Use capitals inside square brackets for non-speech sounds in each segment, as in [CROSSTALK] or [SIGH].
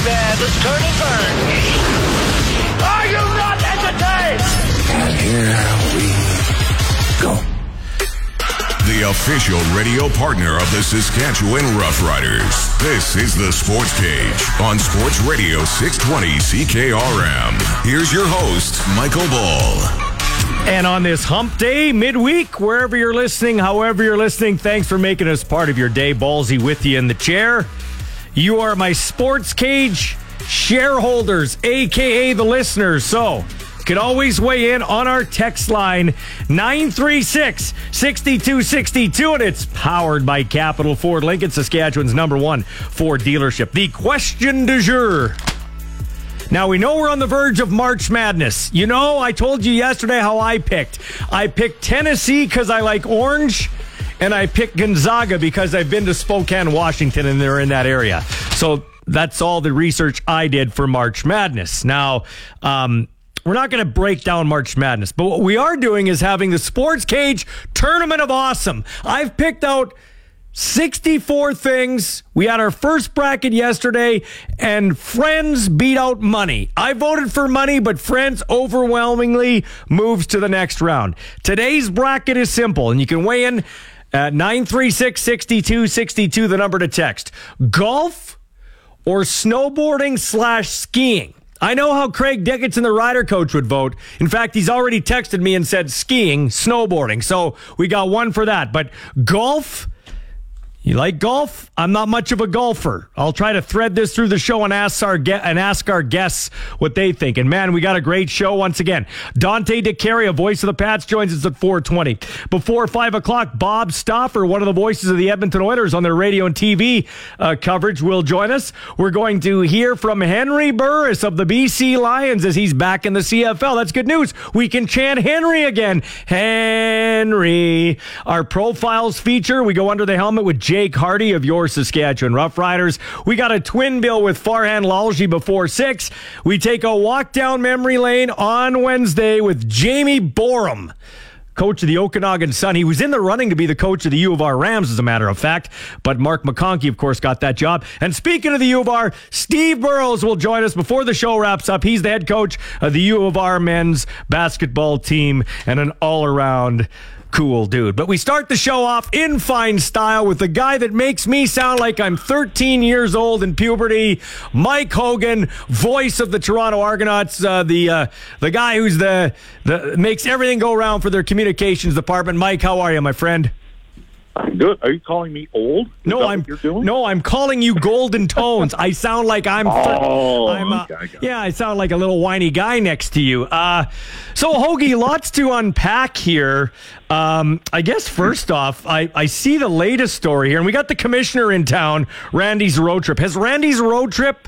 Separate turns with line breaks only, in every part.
Okay, man, let's turn and burn. Are you not entertained?
And here we go.
The official radio partner of the Saskatchewan Roughriders. This is the Sports Cage on Sports Radio 620 CKRM. Here's your host, Michael Ball.
And on this hump day, midweek, wherever you're listening, however you're listening, thanks for making us part of your day. Ballsy with you in the chair. You are my sports cage shareholders, aka the listeners. So can always weigh in on our text line 936 6262, and it's powered by Capital Ford Lincoln, Saskatchewan's number one Ford dealership. The question du jour. Now we know we're on the verge of March Madness. You know, I told you yesterday how I picked. I picked Tennessee because I like orange, and I picked Gonzaga because I've been to Spokane, Washington, and they're in that area. So that's all the research I did for March Madness. Now, um, we're not going to break down March Madness, but what we are doing is having the Sports Cage Tournament of Awesome. I've picked out 64 things. We had our first bracket yesterday, and friends beat out money. I voted for money, but friends overwhelmingly moves to the next round. Today's bracket is simple, and you can weigh in 936 6262, the number to text. Golf or snowboarding slash skiing? I know how Craig Dickinson, the rider coach, would vote. In fact, he's already texted me and said skiing, snowboarding. So we got one for that. But golf you like golf? I'm not much of a golfer. I'll try to thread this through the show and ask our ge- and ask our guests what they think. And man, we got a great show once again. Dante DeCaria, voice of the Pats, joins us at 4:20. Before five o'clock, Bob Stauffer, one of the voices of the Edmonton Oilers on their radio and TV uh, coverage, will join us. We're going to hear from Henry Burris of the BC Lions as he's back in the CFL. That's good news. We can chant Henry again. Henry. Our profiles feature. We go under the helmet with. Jake Hardy of your Saskatchewan Roughriders. We got a twin bill with Farhan Lalji before six. We take a walk down memory lane on Wednesday with Jamie Borum coach of the Okanagan Sun. He was in the running to be the coach of the U of R Rams, as a matter of fact. But Mark McConkey, of course, got that job. And speaking of the U of R, Steve Burrows will join us before the show wraps up. He's the head coach of the U of R men's basketball team and an all around cool dude. But we start the show off in fine style with the guy that makes me sound like I'm 13 years old in puberty, Mike Hogan, voice of the Toronto Argonauts, uh, the uh, the guy who's the the makes everything go around for their communications department. Mike, how are you, my friend?
I'm good. Are you calling me old? Is
no, I'm no, I'm calling you golden tones. I sound like I'm. [LAUGHS]
Oh,
I'm, uh,
okay,
yeah, I sound like a little whiny guy next to you. Uh, so Hoagie, lots to unpack here. Um, I guess first off, I, I see the latest story here, and we got the commissioner in town, Randy's road trip. Has Randy's road trip?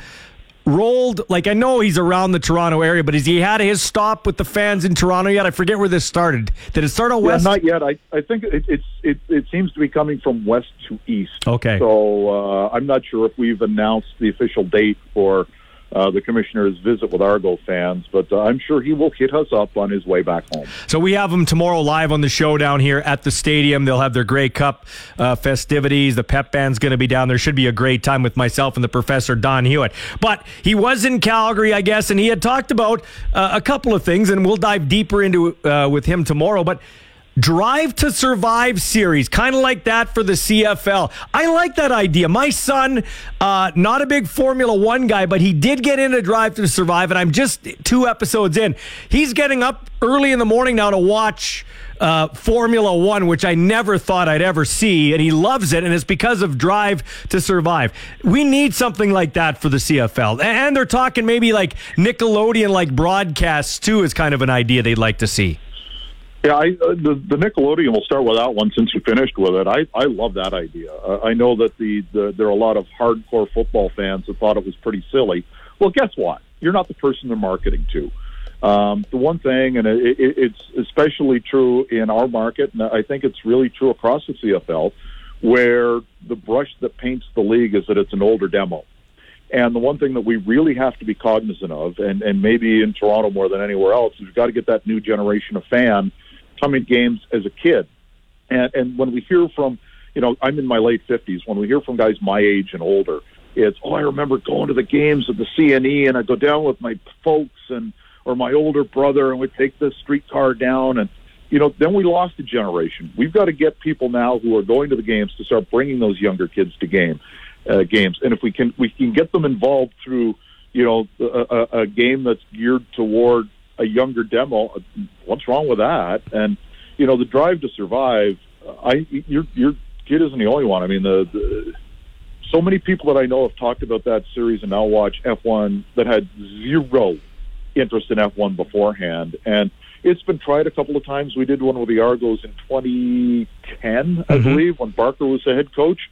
Rolled like I know he's around the Toronto area, but has he had his stop with the fans in Toronto yet? I forget where this started. Did it start out
yeah,
west?
Not yet. I, I think it, it's it, it seems to be coming from west to east.
Okay.
So uh, I'm not sure if we've announced the official date for uh, the commissioner's visit with Argo fans, but uh, I'm sure he will hit us up on his way back home.
So we have him tomorrow live on the show down here at the stadium. They'll have their Grey Cup uh, festivities. The pep band's going to be down there. Should be a great time with myself and the professor Don Hewitt. But he was in Calgary, I guess, and he had talked about uh, a couple of things, and we'll dive deeper into uh, with him tomorrow. But Drive to Survive series, kind of like that for the CFL. I like that idea. My son, uh, not a big Formula One guy, but he did get into Drive to Survive, and I'm just two episodes in. He's getting up early in the morning now to watch uh, Formula One, which I never thought I'd ever see, and he loves it, and it's because of Drive to Survive. We need something like that for the CFL, and they're talking maybe like Nickelodeon like broadcasts too is kind of an idea they'd like to see.
Yeah, I, uh, the, the Nickelodeon. We'll start with that one since you finished with it. I, I love that idea. Uh, I know that the, the there are a lot of hardcore football fans that thought it was pretty silly. Well, guess what? You're not the person they're marketing to. Um, the one thing, and it, it, it's especially true in our market, and I think it's really true across the CFL, where the brush that paints the league is that it's an older demo. And the one thing that we really have to be cognizant of, and, and maybe in Toronto more than anywhere else, is we've got to get that new generation of fan coming games as a kid. And, and when we hear from, you know, I'm in my late 50s, when we hear from guys my age and older, it's, oh, I remember going to the games at the CNE and I go down with my folks and, or my older brother and we'd take the streetcar down and, you know, then we lost a generation. We've got to get people now who are going to the games to start bringing those younger kids to game uh, games. And if we can, we can get them involved through, you know, a, a, a game that's geared toward a younger demo. What's wrong with that? And you know, the drive to survive. I your your kid isn't the only one. I mean, the, the so many people that I know have talked about that series and now watch F1 that had zero interest in F1 beforehand. And it's been tried a couple of times. We did one with the Argos in 2010, mm-hmm. I believe, when Barker was the head coach.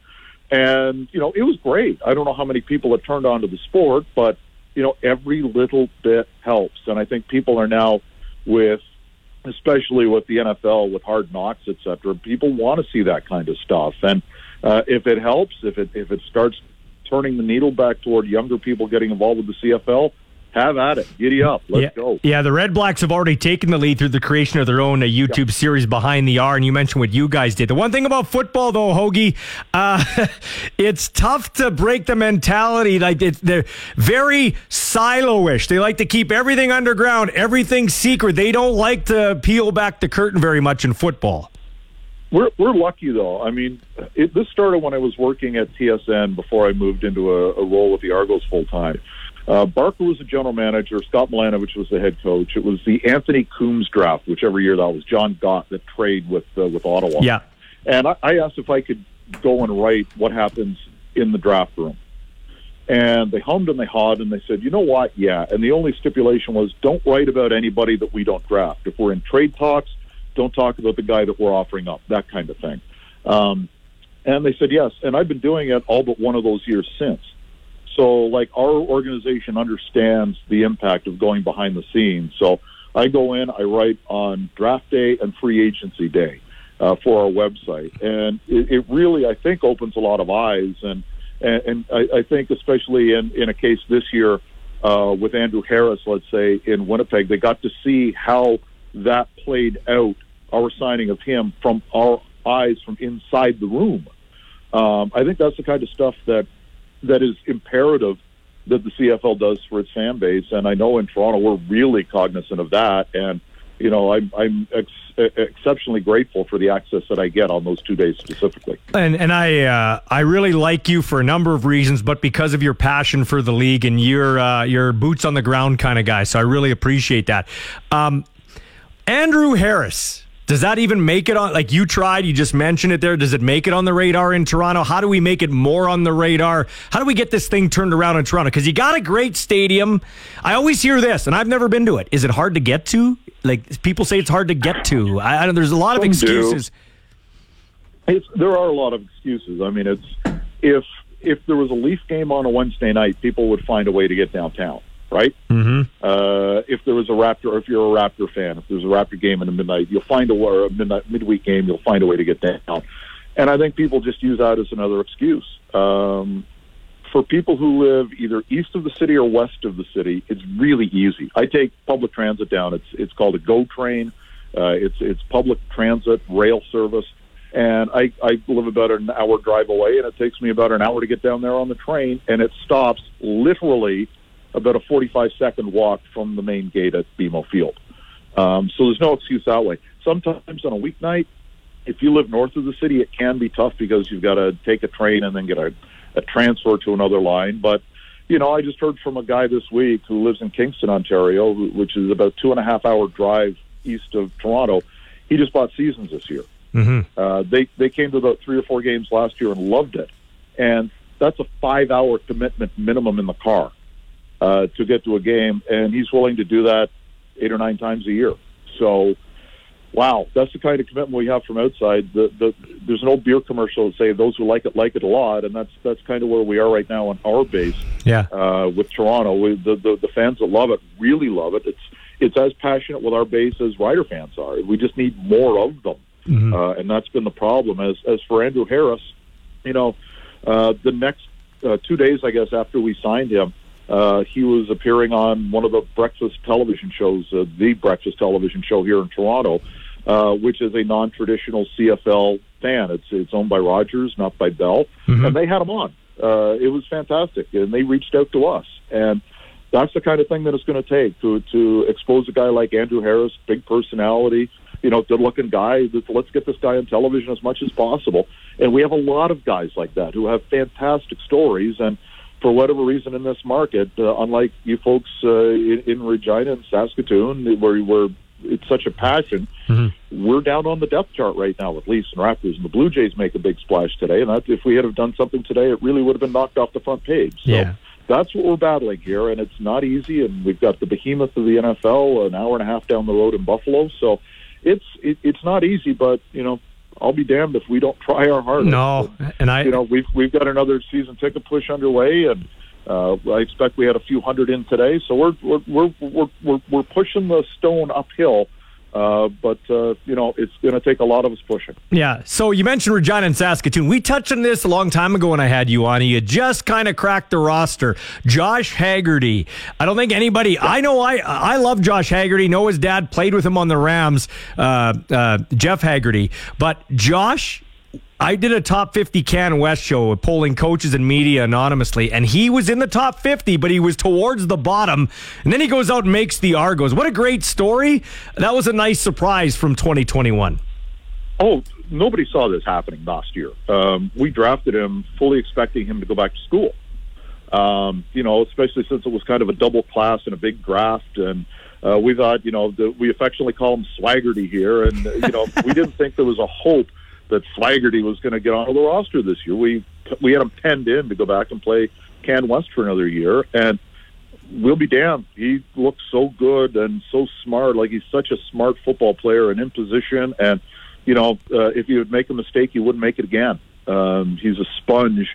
And, you know, it was great. I don't know how many people have turned on to the sport, but, you know, every little bit helps. And I think people are now with, especially with the NFL, with hard knocks, et cetera, people want to see that kind of stuff. And uh, if it helps, if it, if it starts turning the needle back toward younger people getting involved with the CFL, have at it. Giddy up. Let's
yeah,
go.
Yeah, the Red Blacks have already taken the lead through the creation of their own uh, YouTube yeah. series behind the R, and you mentioned what you guys did. The one thing about football, though, Hoagie, uh, [LAUGHS] it's tough to break the mentality. Like it's, they're very silo-ish. They like to keep everything underground, everything secret. They don't like to peel back the curtain very much in football.
We're we're lucky though. I mean, it, this started when I was working at TSN before I moved into a, a role with the Argos full time uh, Barker was the general manager. Scott Milanovich was the head coach. It was the Anthony Coombs draft, whichever year that was. John Gott that trade with uh, with Ottawa.
Yeah.
And I, I asked if I could go and write what happens in the draft room. And they hummed and they hawed and they said, you know what? Yeah. And the only stipulation was don't write about anybody that we don't draft. If we're in trade talks, don't talk about the guy that we're offering up, that kind of thing. Um, and they said yes. And I've been doing it all but one of those years since. So, like, our organization understands the impact of going behind the scenes. So, I go in, I write on draft day and free agency day uh, for our website, and it, it really, I think, opens a lot of eyes. And and, and I, I think, especially in in a case this year uh, with Andrew Harris, let's say in Winnipeg, they got to see how that played out. Our signing of him from our eyes from inside the room. Um, I think that's the kind of stuff that that is imperative that the CFL does for its fan base. And I know in Toronto we're really cognizant of that. And you know, I'm, I'm ex- exceptionally grateful for the access that I get on those two days specifically.
And and I uh, I really like you for a number of reasons, but because of your passion for the league and your uh, your boots on the ground kind of guy. So I really appreciate that. Um, Andrew Harris does that even make it on? Like you tried, you just mentioned it there. Does it make it on the radar in Toronto? How do we make it more on the radar? How do we get this thing turned around in Toronto? Because you got a great stadium. I always hear this, and I've never been to it. Is it hard to get to? Like people say, it's hard to get to. I, I there's a lot of excuses.
It's, there are a lot of excuses. I mean, it's if if there was a Leaf game on a Wednesday night, people would find a way to get downtown right?
Mm-hmm.
Uh, if there was a Raptor, or if you're a Raptor fan, if there's a Raptor game in the midnight, you'll find a or a midnight midweek game, you'll find a way to get down. And I think people just use that as another excuse. Um, for people who live either east of the city or west of the city, it's really easy. I take public transit down. It's it's called a GO train. Uh, it's it's public transit rail service, and I I live about an hour drive away, and it takes me about an hour to get down there on the train, and it stops literally about a 45 second walk from the main gate at BMO Field. Um, so there's no excuse that way. Sometimes on a weeknight, if you live north of the city, it can be tough because you've got to take a train and then get a, a transfer to another line. But you know, I just heard from a guy this week who lives in Kingston, Ontario, which is about two and a half hour drive east of Toronto. He just bought seasons this year.
Mm-hmm.
Uh, they they came to about three or four games last year and loved it, and that's a five hour commitment minimum in the car uh, to get to a game, and he's willing to do that eight or nine times a year. So, wow, that's the kind of commitment we have from outside. The, the, there's an old beer commercial that say those who like it like it a lot, and that's that's kind of where we are right now on our base
Yeah.
uh, with Toronto. We, the, the the fans that love it really love it. It's it's as passionate with our base as Rider fans are. We just need more of them, uh, and that's been the problem. As as for Andrew Harris, you know, uh, the next uh, two days, I guess, after we signed him, uh, he was appearing on one of the breakfast television shows, uh, the breakfast television show here in Toronto, uh, which is a non-traditional CFL fan. It's it's owned by Rogers, not by Bell, and they had him on. Uh, it was fantastic, and they reached out to us, and that's the kind of thing that it's going to take to to expose a guy like Andrew Harris, big personality, you know, good-looking guy. Let's get this guy on television as much as possible, and we have a lot of guys like that who have fantastic stories and. For whatever reason, in this market, uh, unlike you folks uh, in, in Regina and Saskatoon, where where it's such a passion, we're down on the depth chart right now with Leafs and Raptors, and the Blue Jays make a big splash today. And that, if we had have done something today, it really would have been knocked off the front page. So
Yeah.
that's what we're battling here, and it's not easy. And we've got the behemoth of the NFL an hour and a half down the road in Buffalo, so it's it, it's not easy. But you know, I'll be damned if we don't try our hardest.
No, and I,
you know, we've we've got another season ticket push underway, and uh, I expect we had a few hundred in today. So we're we're we're we're we're, we're pushing the stone uphill. Uh, but uh, you know, it's going to take a lot of us pushing.
Yeah. So you mentioned Regina and Saskatoon. We touched on this a long time ago when I had you on. You just kind of cracked the roster. Josh Haggerty. I don't think anybody. I know. I I love Josh Haggerty. Know his dad played with him on the Rams. Uh, uh, Jeff Haggerty. But Josh. I did a top 50 Can West show polling coaches and media anonymously, and he was in the top 50, but he was towards the bottom. And then he goes out and makes the Argos. What a great story. That was a nice surprise from 2021.
Oh, nobody saw this happening last year. Um, we drafted him fully expecting him to go back to school. Um, you know, especially since it was kind of a double class and a big draft, and uh, we thought, you know, the, we affectionately call him Swaggerty here, and you know, we didn't think there was a hope that Swaggerty was going to get onto the roster this year. We we had him penned in to go back and play Can West for another year, and we'll be damned. He looks so good and so smart. Like he's such a smart football player and in position. And you know, uh, if you would make a mistake, you wouldn't make it again. Um, he's a sponge,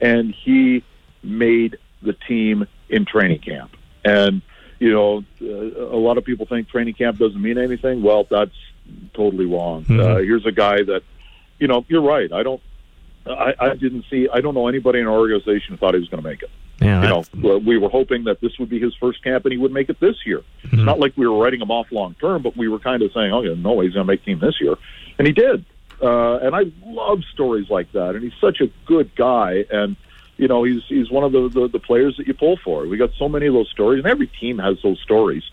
and he made the team in training camp. And you know, uh, a lot of people think training camp doesn't mean anything. Well, that's totally wrong. Uh, here's a guy that, you know, you're right. I don't. I, I didn't see. I don't know anybody in our organization who thought he was going to make it
Yeah,
you know,
that's-
well, we were hoping that this would be his first camp and he would make it this year. It's not like we were writing him off long term, but we were kind of saying, oh, yeah, no, he's going to make team this year. And he did. Uh, and I love stories like that. And he's such a good guy. And, you know, he's, he's one of the, the, the players that you pull for. We got so many of those stories, and every team has those stories.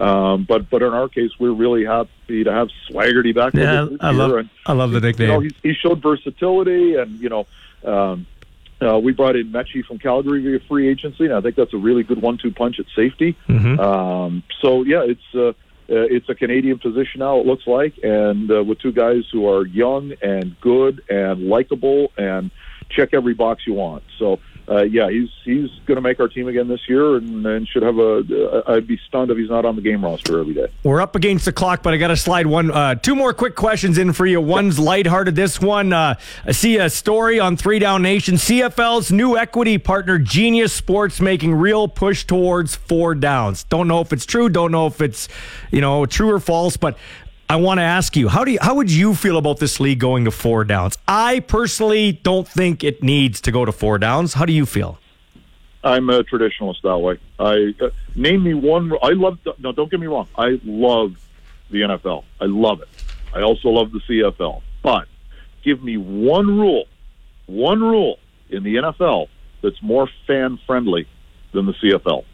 Um, but but in our case, we're really happy to have Swaggerty back.
Yeah, I love
And,
I love the
you know,
nickname.
he, he showed versatility, and you know, um, uh, we brought in Metchie from Calgary via free agency, and I think that's a really good one-two punch at safety. Um, so yeah, it's uh, uh, it's a Canadian position now. It looks like, and uh, with two guys who are young and good and likable and check every box you want. So. Uh, yeah, he's he's going to make our team again this year, and, and should have a. I'd be stunned if he's not on the game roster every day.
We're up against the clock, but I got to slide one, uh, two more quick questions in for you. One's lighthearted. This one, uh, I see a story on Three Down Nation. CFL's new equity partner, Genius Sports, making real push towards four downs. Don't know if it's true. Don't know if it's, you know, true or false. But I want to ask you, how do you, how would you feel about this league going to four downs? I personally don't think it needs to go to four downs. How do you feel?
I'm a traditionalist that way. I uh, name me one. I love. No, don't get me wrong. I love the NFL. I love it. I also love the CFL. But give me one rule, one rule in the NFL that's more fan friendly than the CFL.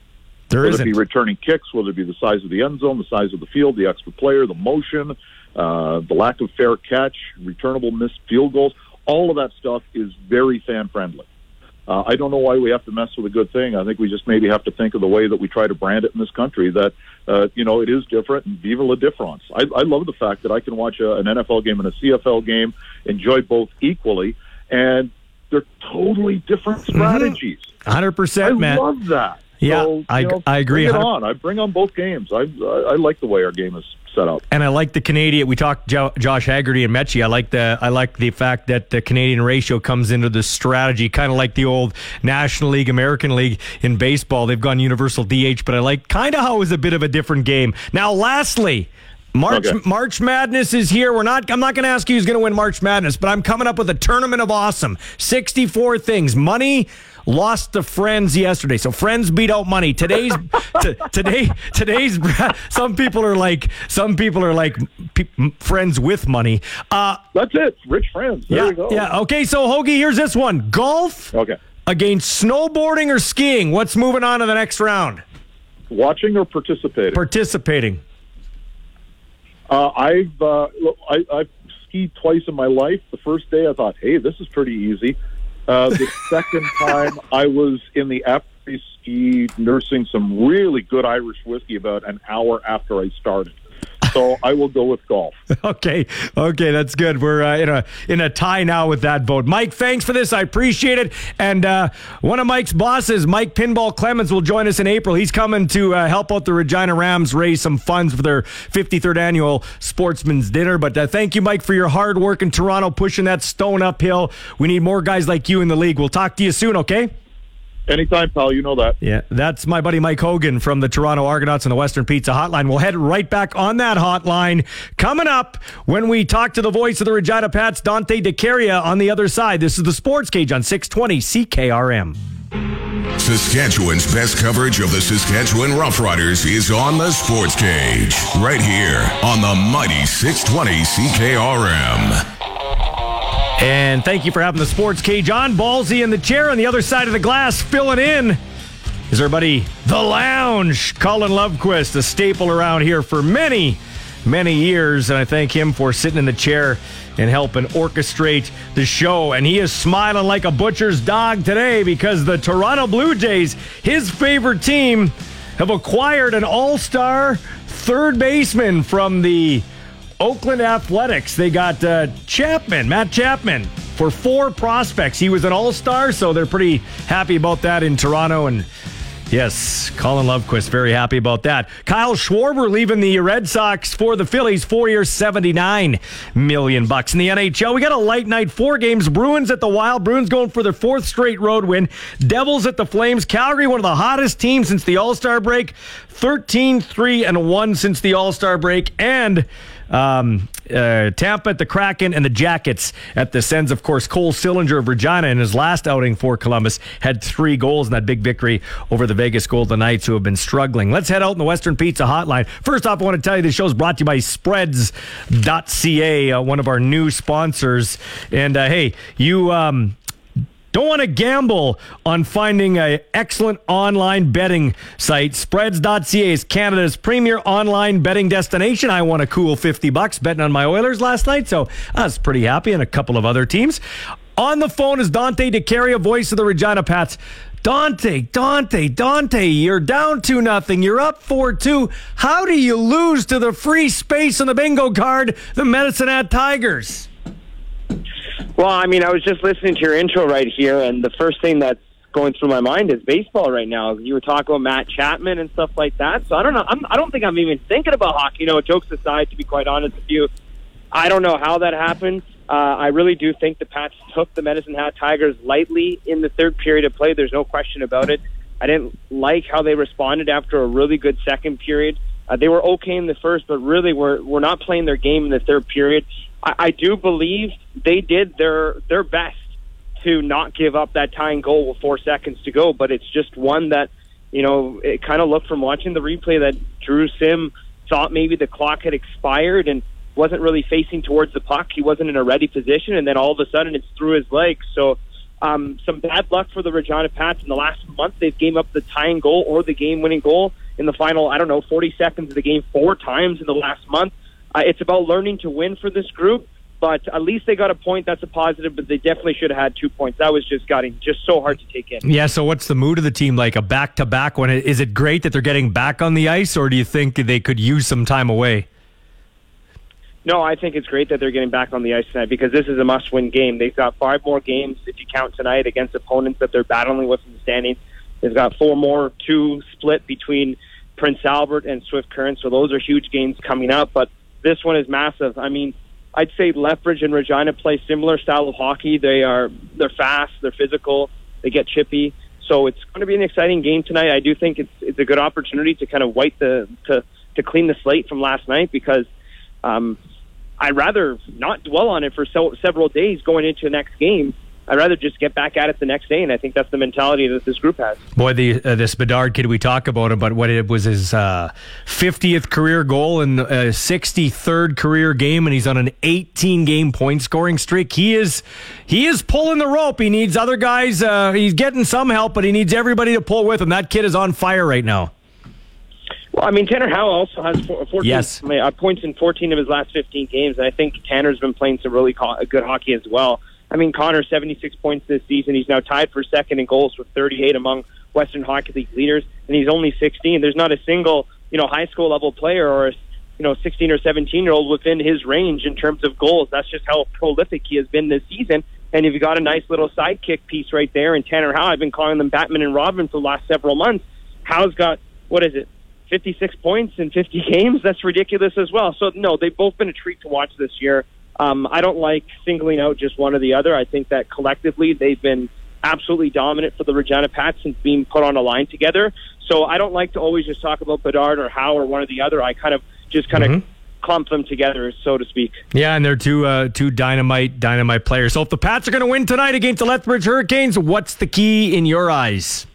There
whether it
isn't.
be returning kicks, whether it be the size of the end zone, the size of the field, the extra player, the motion, uh, the lack of fair catch, returnable missed field goals, all of that stuff is very fan friendly. Uh, I don't know why we have to mess with a good thing. I think we just maybe have to think of the way that we try to brand it in this country. That uh, you know it is different and viva la difference. I, I love the fact that I can watch a, an NFL game and a CFL game, enjoy both equally, and they're totally different strategies.
Hundred
I
percent, man.
love that.
Yeah,
so,
I-
know,
I agree
Bring on. I bring on both games. I, I I like the way our game is set up.
And I like the Canadian. We talked jo- Josh Haggerty and Metchie. I like the I like the fact that the Canadian ratio comes into the strategy, kind of like the old National League, American League in baseball. They've gone universal DH, but I like kind of how it was a bit of a different game. Now, lastly. March
Okay.
March Madness is here. We're not. I'm not going to ask you who's going to win March Madness, but I'm coming up with a tournament of awesome. 64 things. Money lost to Friends yesterday, so Friends beat out Money. Today's [LAUGHS] t- today today's. [LAUGHS] Some people are like some people are like pe- Friends with Money. Uh,
That's it. Rich friends. There
yeah,
you go.
yeah. Okay, so Hoagie, here's this one: golf
Okay.
against snowboarding or skiing. What's moving on to the next round?
Watching or participating?
Participating.
Uh, I've uh, I, I've skied twice in my life. The first day I thought, hey, this is pretty easy. Uh, the second time I was in the after ski nursing some really good Irish whiskey about an hour after I started. So I will go with golf. [LAUGHS]
Okay, okay, that's good. We're uh, in a in a tie now with that vote. Mike, thanks for this. I appreciate it. And uh, one of Mike's bosses, Mike Pinball Clemens, will join us in April. He's coming to uh, help out the Regina Rams raise some funds for their 53rd annual Sportsman's Dinner. But uh, thank you, Mike, for your hard work in Toronto, pushing that stone uphill. We need more guys like you in the league. We'll talk to you soon. Okay.
Anytime, pal. You know that.
Yeah, that's my buddy Mike Hogan from the Toronto Argonauts and the Western Pizza Hotline. We'll head right back on that hotline coming up when we talk to the voice of the Regina Pats, Dante DeCaria, on the other side. This is the Sports Cage on 620 CKRM.
Saskatchewan's best coverage of the Saskatchewan Roughriders is on the Sports Cage, right here on the mighty 620 CKRM.
And thank you for having the Sports Cage on. Ballsy in the chair on the other side of the glass, filling in. Is our buddy The Lounge, Colin Lovequist, a staple around here for many, many years. And I thank him for sitting in the chair and helping orchestrate the show. And he is smiling like a butcher's dog today because the Toronto Blue Jays, his favorite team, have acquired an all star third baseman from the Oakland Athletics. They got uh, Chapman, Matt Chapman, for four prospects. He was an all star, so they're pretty happy about that in Toronto. And yes, Colin Lovequist, very happy about that. Kyle Schwarber leaving the Red Sox for the Phillies, four years, 79 million bucks. In the NHL, we got a light night, four games. Bruins at the Wild. Bruins going for their fourth straight road win. Devils at the Flames. Calgary, one of the hottest teams since the All Star break. 13 3 and 1 since the All Star break. And um, uh, Tampa at the Kraken and the Jackets at the Sens. Of course, Cole Sillinger of Regina in his last outing for Columbus had three goals in that big victory over the Vegas Golden Knights, who have been struggling. Let's head out in the Western Pizza Hotline. First off, I want to tell you the is brought to you by Spreads.ca, uh, one of our new sponsors. And uh, hey, you. Um, don't want to gamble on finding an excellent online betting site. Spreads.ca is Canada's premier online betting destination. I won a cool 50 bucks betting on my Oilers last night, so I was pretty happy and a couple of other teams. On the phone is Dante DeCaria, voice of the Regina Pats. Dante, Dante, Dante, you're down to nothing. You're up 4 2. How do you lose to the free space on the bingo card, the Medicine Hat Tigers?
Well, I mean, I was just listening to your intro right here, and the first thing that's going through my mind is baseball right now. You were talking about Matt Chapman and stuff like that. So I don't know. I'm, I don't think I'm even thinking about hockey. You know, jokes aside, to be quite honest with you, I don't know how that happened. Uh, I really do think the Pats took the Medicine Hat Tigers lightly in the third period of play. There's no question about it. I didn't like how they responded after a really good second period. Uh, they were okay in the first, but really were were not playing their game in the third period. I, I do believe they did their their best to not give up that tying goal with four seconds to go, but it's just one that you know it kind of looked from watching the replay that Drew Sim thought maybe the clock had expired and wasn't really facing towards the puck. He wasn't in a ready position, and then all of a sudden it's through his legs. So um, some bad luck for the Regina Pats in the last month. They've gave up the tying goal or the game-winning goal in the final, I don't know, 40 seconds of the game four times in the last month. Uh, it's about learning to win for this group, but at least they got a point. That's a positive, but they definitely should have had two points. That was just getting just so hard to take in.
Yeah, so what's the mood of the team like? A back to back one? Is it great that they're getting back on the ice, or do you think they could use some time away?
No, I think it's great that they're getting back on the ice tonight because this is a must-win game. They've got five more games if you count tonight against opponents that they're battling with in the standings. They've got four more, two split between Prince Albert and Swift Current. So those are huge games coming up. But this one is massive. I mean, I'd say Lethbridge and Regina play similar style of hockey. They are they're fast, they're physical, they get chippy. So it's going to be an exciting game tonight. I do think it's it's a good opportunity to kind of wipe the to to clean the slate from last night because um, I'd rather not dwell on it for so, several days going into the next game. I'd rather just get back at it the next day, and I think that's the mentality that this group has.
Boy, the uh, this Bedard kid we talk about him, but what it was his uh, 50th career goal and uh, 63rd career game, and he's on an 18 game point scoring streak. He is he is pulling the rope. He needs other guys. Uh, he's getting some help, but he needs everybody to pull with him. That kid is on fire right now.
Well, I mean, Tanner Howe also has 14
Yes.
uh, points in 14 of his last 15 games, and I think Tanner's been playing some really co- good hockey as well. I mean, Connor 76 points this season. He's now tied for second in goals with 38 among Western Hockey League leaders, and he's only 16. There's not a single, you know, high school level player or a, you know, 16 or 17 year old within his range in terms of goals. That's just how prolific he has been this season. And if you got a nice little sidekick piece right there, and Tanner Howe, I've been calling them Batman and Robin for the last several months. Howe's got what is it? 56 points in 50 [LAUGHS] games. That's ridiculous as well. So no, they've both been a treat to watch this year. Um, I don't like singling out just one or the other. I think that collectively they've been absolutely dominant for the Regina Pats since being put on a line together. So I don't like to always just talk about Bedard or Howe or one or the other. I kind of just kind of clump them together, so to speak.
Yeah, and they're two uh, two dynamite dynamite players. So if the Pats are going to win tonight against the Lethbridge Hurricanes, what's the key in your eyes?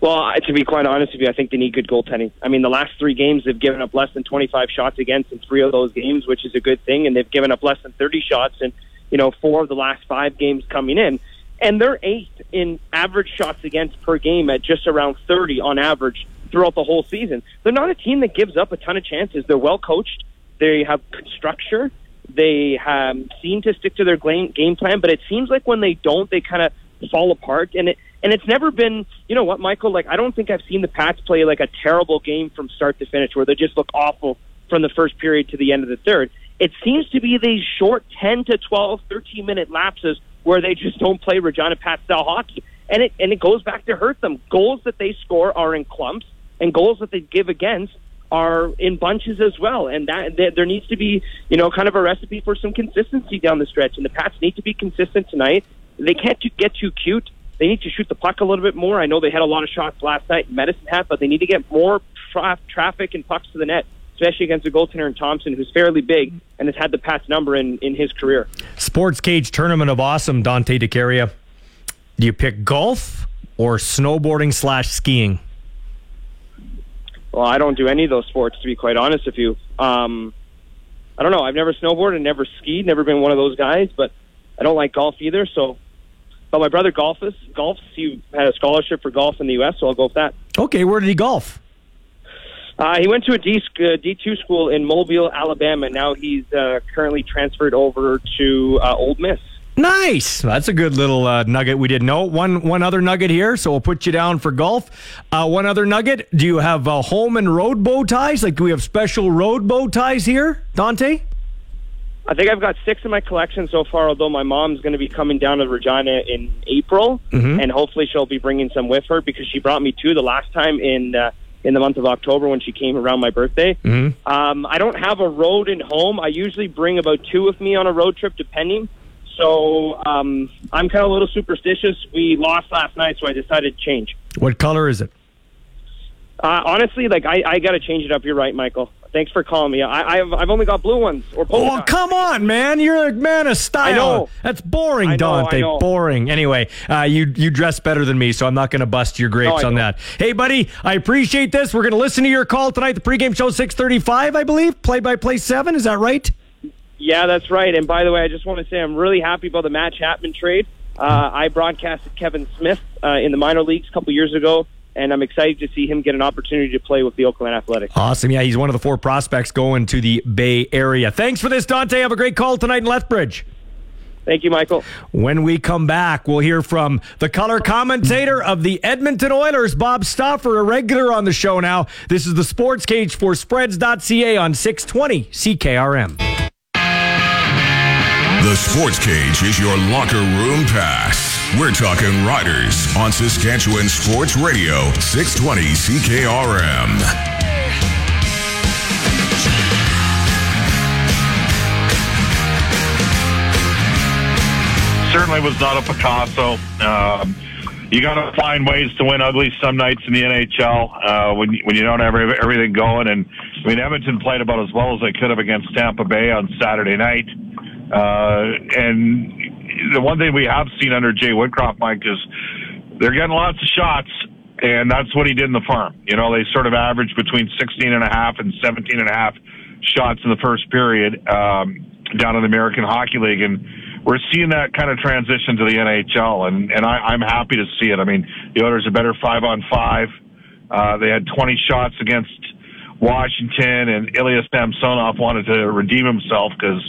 Well, to be quite honest with you, I think they need good goaltending. I mean, the last three games they've given up less than 25 shots against in three of those games, which is a good thing, and they've given up less than 30 shots in you know four of the last five games coming in, and they're eighth in average shots against per game at just around 30 on average throughout the whole season. They're not a team that gives up a ton of chances. They're well coached. They have good structure. They have seem to stick to their game game plan, but it seems like when they don't, they kind of fall apart. And it and it's never been, you know what, Michael? Like I don't think I've seen the Pats play like a terrible game from start to finish, where they just look awful from the first period to the end of the third. It seems to be these short 10 to 12, 13 minute lapses where they just don't play Regina Pat style hockey. And it and it goes back to hurt them. Goals that they score are in clumps, and goals that they give against are in bunches as well. And that there needs to be, you know, kind of a recipe for some consistency down the stretch. And the Pats need to be consistent tonight. They can't get too cute. They need to shoot the puck a little bit more. I know they had a lot of shots last night in Medicine Hat, but they need to get more tra- traffic and pucks to the net, especially against a goaltender in Thompson, who's fairly big and has had the past number in, in his career.
Sports Cage Tournament of Awesome, Dante DeCaria. Do you pick golf or snowboarding slash skiing?
Well, I don't do any of those sports, to be quite honest with you. Um, I don't know. I've never snowboarded, never skied, never been one of those guys, but I don't like golf either. So, but my brother golfs. Golfs. He had a scholarship for golf in the U.S., so I'll go with that.
Okay, where did he golf?
Uh, he went to a D uh, D two school in Mobile, Alabama. Now he's uh, currently transferred over to uh, Ole Miss.
Nice. That's a good little uh, nugget we didn't know. One one other nugget here, so we'll put you down for golf. Uh, one other nugget. Do you have uh, home and road bow ties? Like, do we have special road bow ties here, Dante?
I think I've got six in my collection so far. Although my mom's going to be coming down to Regina in April, and hopefully she'll be bringing some with her because she brought me two the last time in uh, in the month of October when she came around my birthday. Um, I don't have a road in home. I usually bring about two with me on a road trip, depending. So um, I'm kind of a little superstitious. We lost last night, so I decided to change.
What color is it?
Uh, honestly, like I, I got to change it up. You're right, Michael. Thanks for calling me. I, I've I've only got blue ones or polka
Oh, come on, man! You're a man of style.
I know.
That's boring,
I know,
Dante.
I know.
Boring. Anyway, uh, you you dress better than me, so I'm not going to bust your grapes
I
on
know.
that. Hey, buddy, I appreciate this. We're going to listen to your call tonight. The pregame show 6:35, I believe. Play by play seven. Is that right?
Yeah, that's right. And by the way, I just want to say I'm really happy about the Matt Chapman trade. Uh, I broadcasted Kevin Smith uh, in the minor leagues a couple years ago, and I'm excited to see him get an opportunity to play with the Oakland Athletics.
Awesome. Yeah, he's one of the four prospects going to the Bay Area. Thanks for this, Dante. Have a great call tonight in Lethbridge.
Thank you, Michael.
When we come back, we'll hear from the color commentator of the Edmonton Oilers, Bob Stauffer, a regular on the show now. This is the Sports Cage for Spreads.ca on 620 CKRM.
The Sports Cage is your locker room pass. We're talking Riders on Saskatchewan Sports Radio, 620 CKRM.
certainly was not a Picasso. Um, you got to find ways to win ugly some nights in the NHL uh, when when you don't have everything going. And I mean, Edmonton played about as well as they could have against Tampa Bay on Saturday night. Uh, and the one thing we have seen under Jay Woodcroft, Mike, is they're getting lots of shots, and that's what he did in the farm. You know, they sort of averaged between 16 and a half and 17 and a half shots in the first period um, down in the American Hockey League, and we're seeing that kind of transition to the NHL, and and I, I'm happy to see it. I mean, the Oilers are better five on five. Uh, they had 20 shots against Washington, and Ilya Samsonov wanted to redeem himself because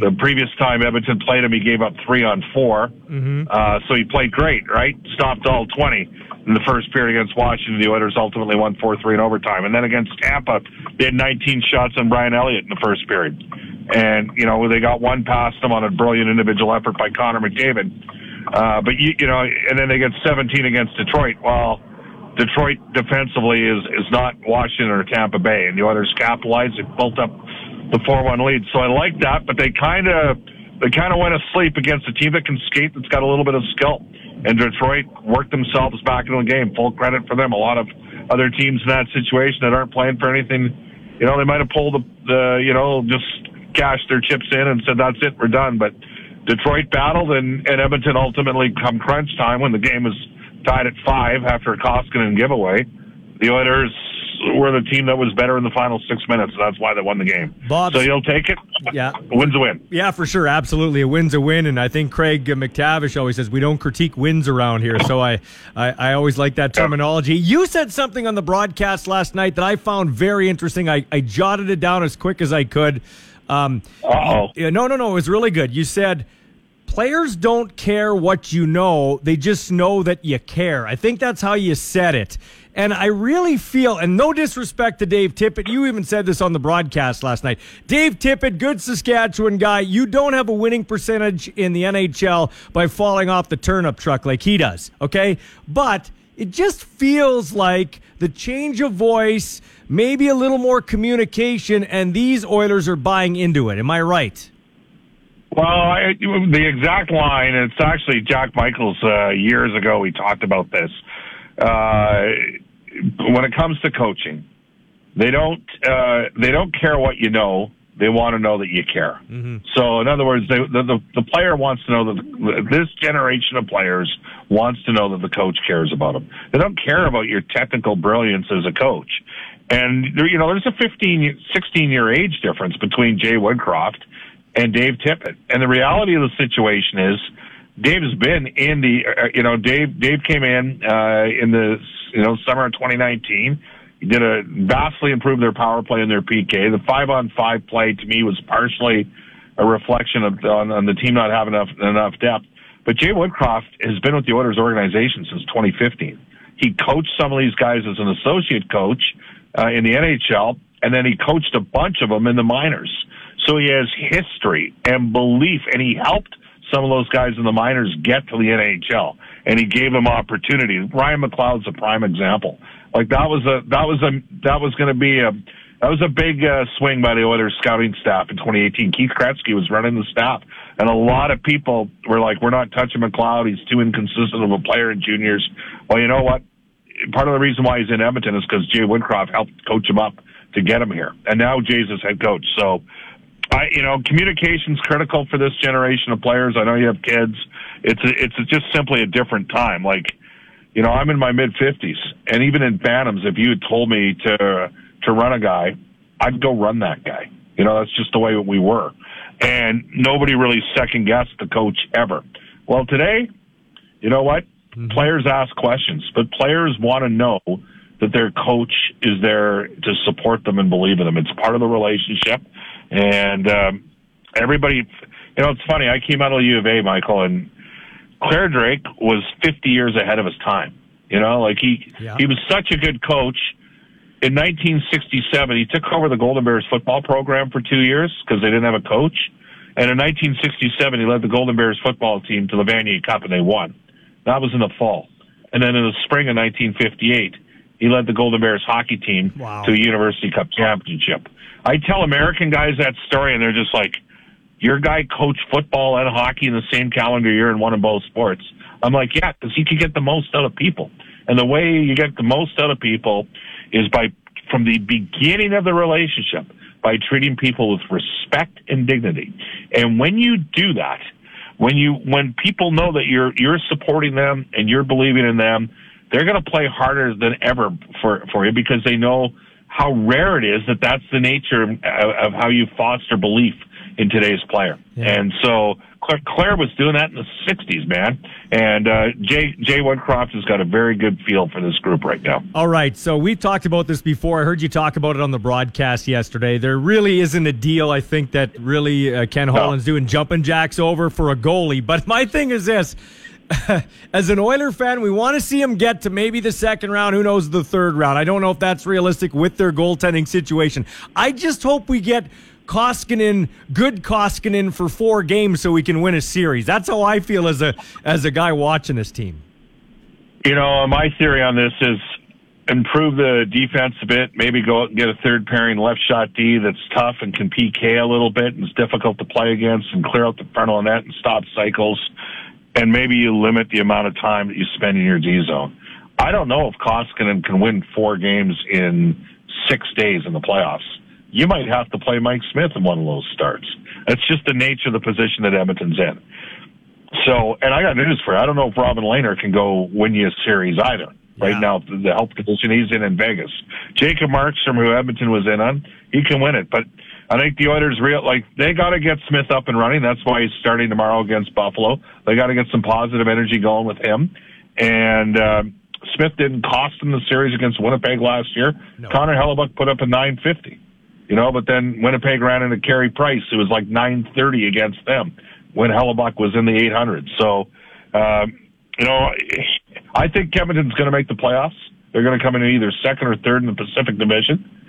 the previous time Edmonton played him, he gave up three on 4
mm-hmm.
uh, so he played great, right? Stopped all 20 in the first period against Washington. The Oilers ultimately won 4 3 in overtime. And then against Tampa, they had 19 shots on Brian Elliott in the first period. And, you know, they got one past them on a brilliant individual effort by Connor McDavid. Uh, but, you, you know, and then they get 17 against Detroit. Well, Detroit defensively is, is not Washington or Tampa Bay, and the Oilers capitalized. They built up the 4-1 lead. So I like that, but they kind of, they kind of went asleep against a team that can skate that's got a little bit of skill. And Detroit worked themselves back into the game. Full credit for them. A lot of other teams in that situation that aren't playing for anything, you know, they might have pulled the, the you know, just cashed their chips in and said, that's it, we're done. But Detroit battled, and, and Edmonton ultimately, come crunch time, when the game was tied at five after a Koskinen giveaway, the Oilers were the team that was better in the final six minutes. That's why they won the game.
Bob,
so you'll take it.
Yeah,
a win's a win.
Yeah, for sure, absolutely, a win's a win. And I think Craig McTavish always says we don't critique wins around here. So I, I, I always like that terminology. Yeah. You said something on the broadcast last night that I found very interesting. I, I jotted it down as quick as I could. Um,
oh.
No, no, no. It was really good. You said players don't care what you know, they just know that you care. I think that's how you said it. And I really feel, and no disrespect to Dave Tippett, you even said this on the broadcast last night. Dave Tippett, good Saskatchewan guy, you don't have a winning percentage in the NHL by falling off the turnip truck like he does, okay? But it just feels like the change of voice, maybe a little more communication, and these Oilers are buying into it. Am I right?
Well, I, the exact line, it's actually Jack Michaels uh, years ago, we talked about this. Uh, when it comes to coaching, they don't uh, they don't care what you know. They want to know that you care.
Mm-hmm.
So, in other words, they, the, the the player wants to know that the, this generation of players wants to know that the coach cares about them. They don't care about your technical brilliance as a coach. And you know, there's a 15, 16 year age difference between Jay Woodcroft and Dave Tippett. And the reality of the situation is, Dave has been in the, uh, you know, Dave Dave came in uh, in the you know summer of 2019. He did a vastly improved their power play and their PK. The five on five play to me was partially a reflection of on, on the team not having enough enough depth. But Jay Woodcroft has been with the Oilers organization since 2015. He coached some of these guys as an associate coach uh, in the NHL, and then he coached a bunch of them in the minors. So he has history and belief, and he helped some of those guys in the minors get to the NHL, and he gave them opportunity. Ryan McLeod's a prime example. Like that was a that was a that was going to be a that was a big uh, swing by the Oilers scouting staff in 2018. Keith Gretzky was running the staff, and a lot of people were like, "We're not touching McLeod. He's too inconsistent of a player in juniors." Well, you know what? Part of the reason why he's in Edmonton is because Jay Woodcroft helped coach him up to get him here, and now Jay's his head coach. So I, you know, communication's critical for this generation of players. I know you have kids. It's a, it's a, just simply a different time. Like, you know, I'm in my mid fifties, and even in Bantams, if you had told me to to run a guy, I'd go run that guy. You know, that's just the way we were, and nobody really second guessed the coach ever. Well, today, you know what? Mm-hmm. Players ask questions, but players want to know that their coach is there to support them and believe in them. It's part of the relationship. And um, everybody, you know, it's funny. I came out of U of A, Michael, and Clare Drake was 50 years ahead of his time. You know, like he
yeah.
he was such a good coach. In 1967, he took over the Golden Bears football program for two years because they didn't have a coach. And in 1967, he led the Golden Bears football team to the Vanier Cup, and they won. That was in the fall. And then in the spring of 1958, he led the Golden Bears hockey team
Wow.
to a University Cup championship. I tell American guys that story, and they're just like, "Your guy coached football and hockey in the same calendar year and won in both sports." I'm like, "Yeah, because he could get the most out of people, and the way you get the most out of people is by from the beginning of the relationship by treating people with respect and dignity. And when you do that, when you when people know that you're you're supporting them and you're believing in them, they're going to play harder than ever for for you because they know how rare it is that that's the nature of, of how you foster belief in today's player. And so Claire, Claire was doing that in the '60s, man. And uh, Jay Jay Woodcroft has got a very good feel for this group right now.
All right, so we've talked about this before. I heard you talk about it on the broadcast yesterday. There really isn't a deal, I think, that really uh, Ken Holland's doing jumping jacks over for a goalie. But my thing is this. [LAUGHS] As an Oiler fan, we want to see him get to maybe the second round. Who knows the third round? I don't know if that's realistic with their goaltending situation. I just hope we get Koskinen, good Koskinen, for four games so we can win a series. That's how I feel as a as a guy watching this team.
You know, my theory on this is improve the defense a bit. Maybe go out and get a third pairing left shot D that's tough and can PK a little bit and is difficult to play against and clear out the front of net and stop cycles. And maybe you limit the amount of time that you spend in your D zone. I don't know if Koskinen can win four games in six days in the playoffs. You might have to play Mike Smith in one of those starts. That's just the nature of the position that Edmonton's in. So, and I got news for you. I don't know if Robin Lehner can go win you a series either. Right now, the the health condition he's in in Vegas. Jacob Markstrom, who Edmonton was in on, he can win it. But I think the Oilers real like they got to get Smith up and running. That's why he's starting tomorrow against Buffalo. They got to get some positive energy going with him. And uh, Smith didn't cost them the series against Winnipeg last year. Connor Hellebuyck put up a 950. You know, but then Winnipeg ran into Carey Price. It was like 930 against them when Hellebuyck was in the 800s. So, um, you know, I think Edmonton's going to make the playoffs. They're going to come in either second or third in the Pacific Division.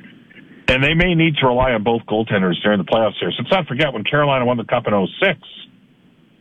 And they may need to rely on both goaltenders during the playoffs here. So let's not forget when Carolina won the Cup in 06,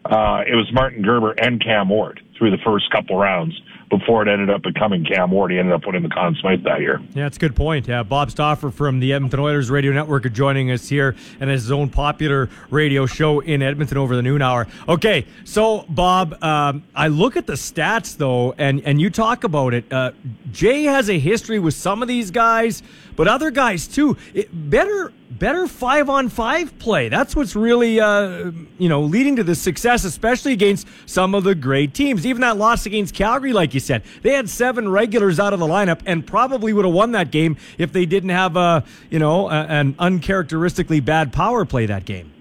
uh, it was Martin Gerber and Cam Ward through the first couple rounds before it ended up becoming Cam Ward. He ended up winning the Conn Smythe that year.
Yeah, that's a good point. Yeah, Bob Stauffer from the Edmonton Oilers Radio Network joining us here and his own popular radio show in Edmonton over the noon hour. Okay, so Bob, um, I look at the stats though, and and you talk about it. Uh, Jay has a history with some of these guys, but other guys too. It, better better five on five play. That's what's really uh, you know leading to the success, especially against some of the great teams. Even that loss against Calgary, like you said, they had seven regulars out of the lineup and probably would have won that game if they didn't have a you know a, an uncharacteristically bad power play that game.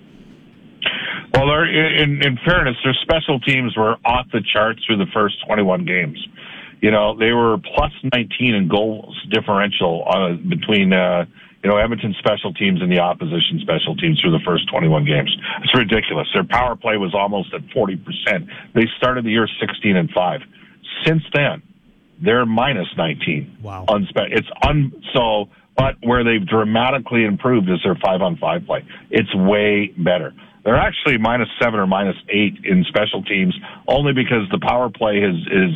Well, in, in fairness, their special teams were off the charts through the first 21 games. You know, they were plus 19 in goals differential uh, between, uh, you know, Edmonton special teams and the opposition special teams through the first 21 games. It's ridiculous. Their power play was almost at 40%. They started the year 16 and 5. Since then, they're minus 19.
Wow.
On spe- it's un, so, but where they've dramatically improved is their five on five play. It's way better. They're actually minus seven or minus eight in special teams only because the power play is, is,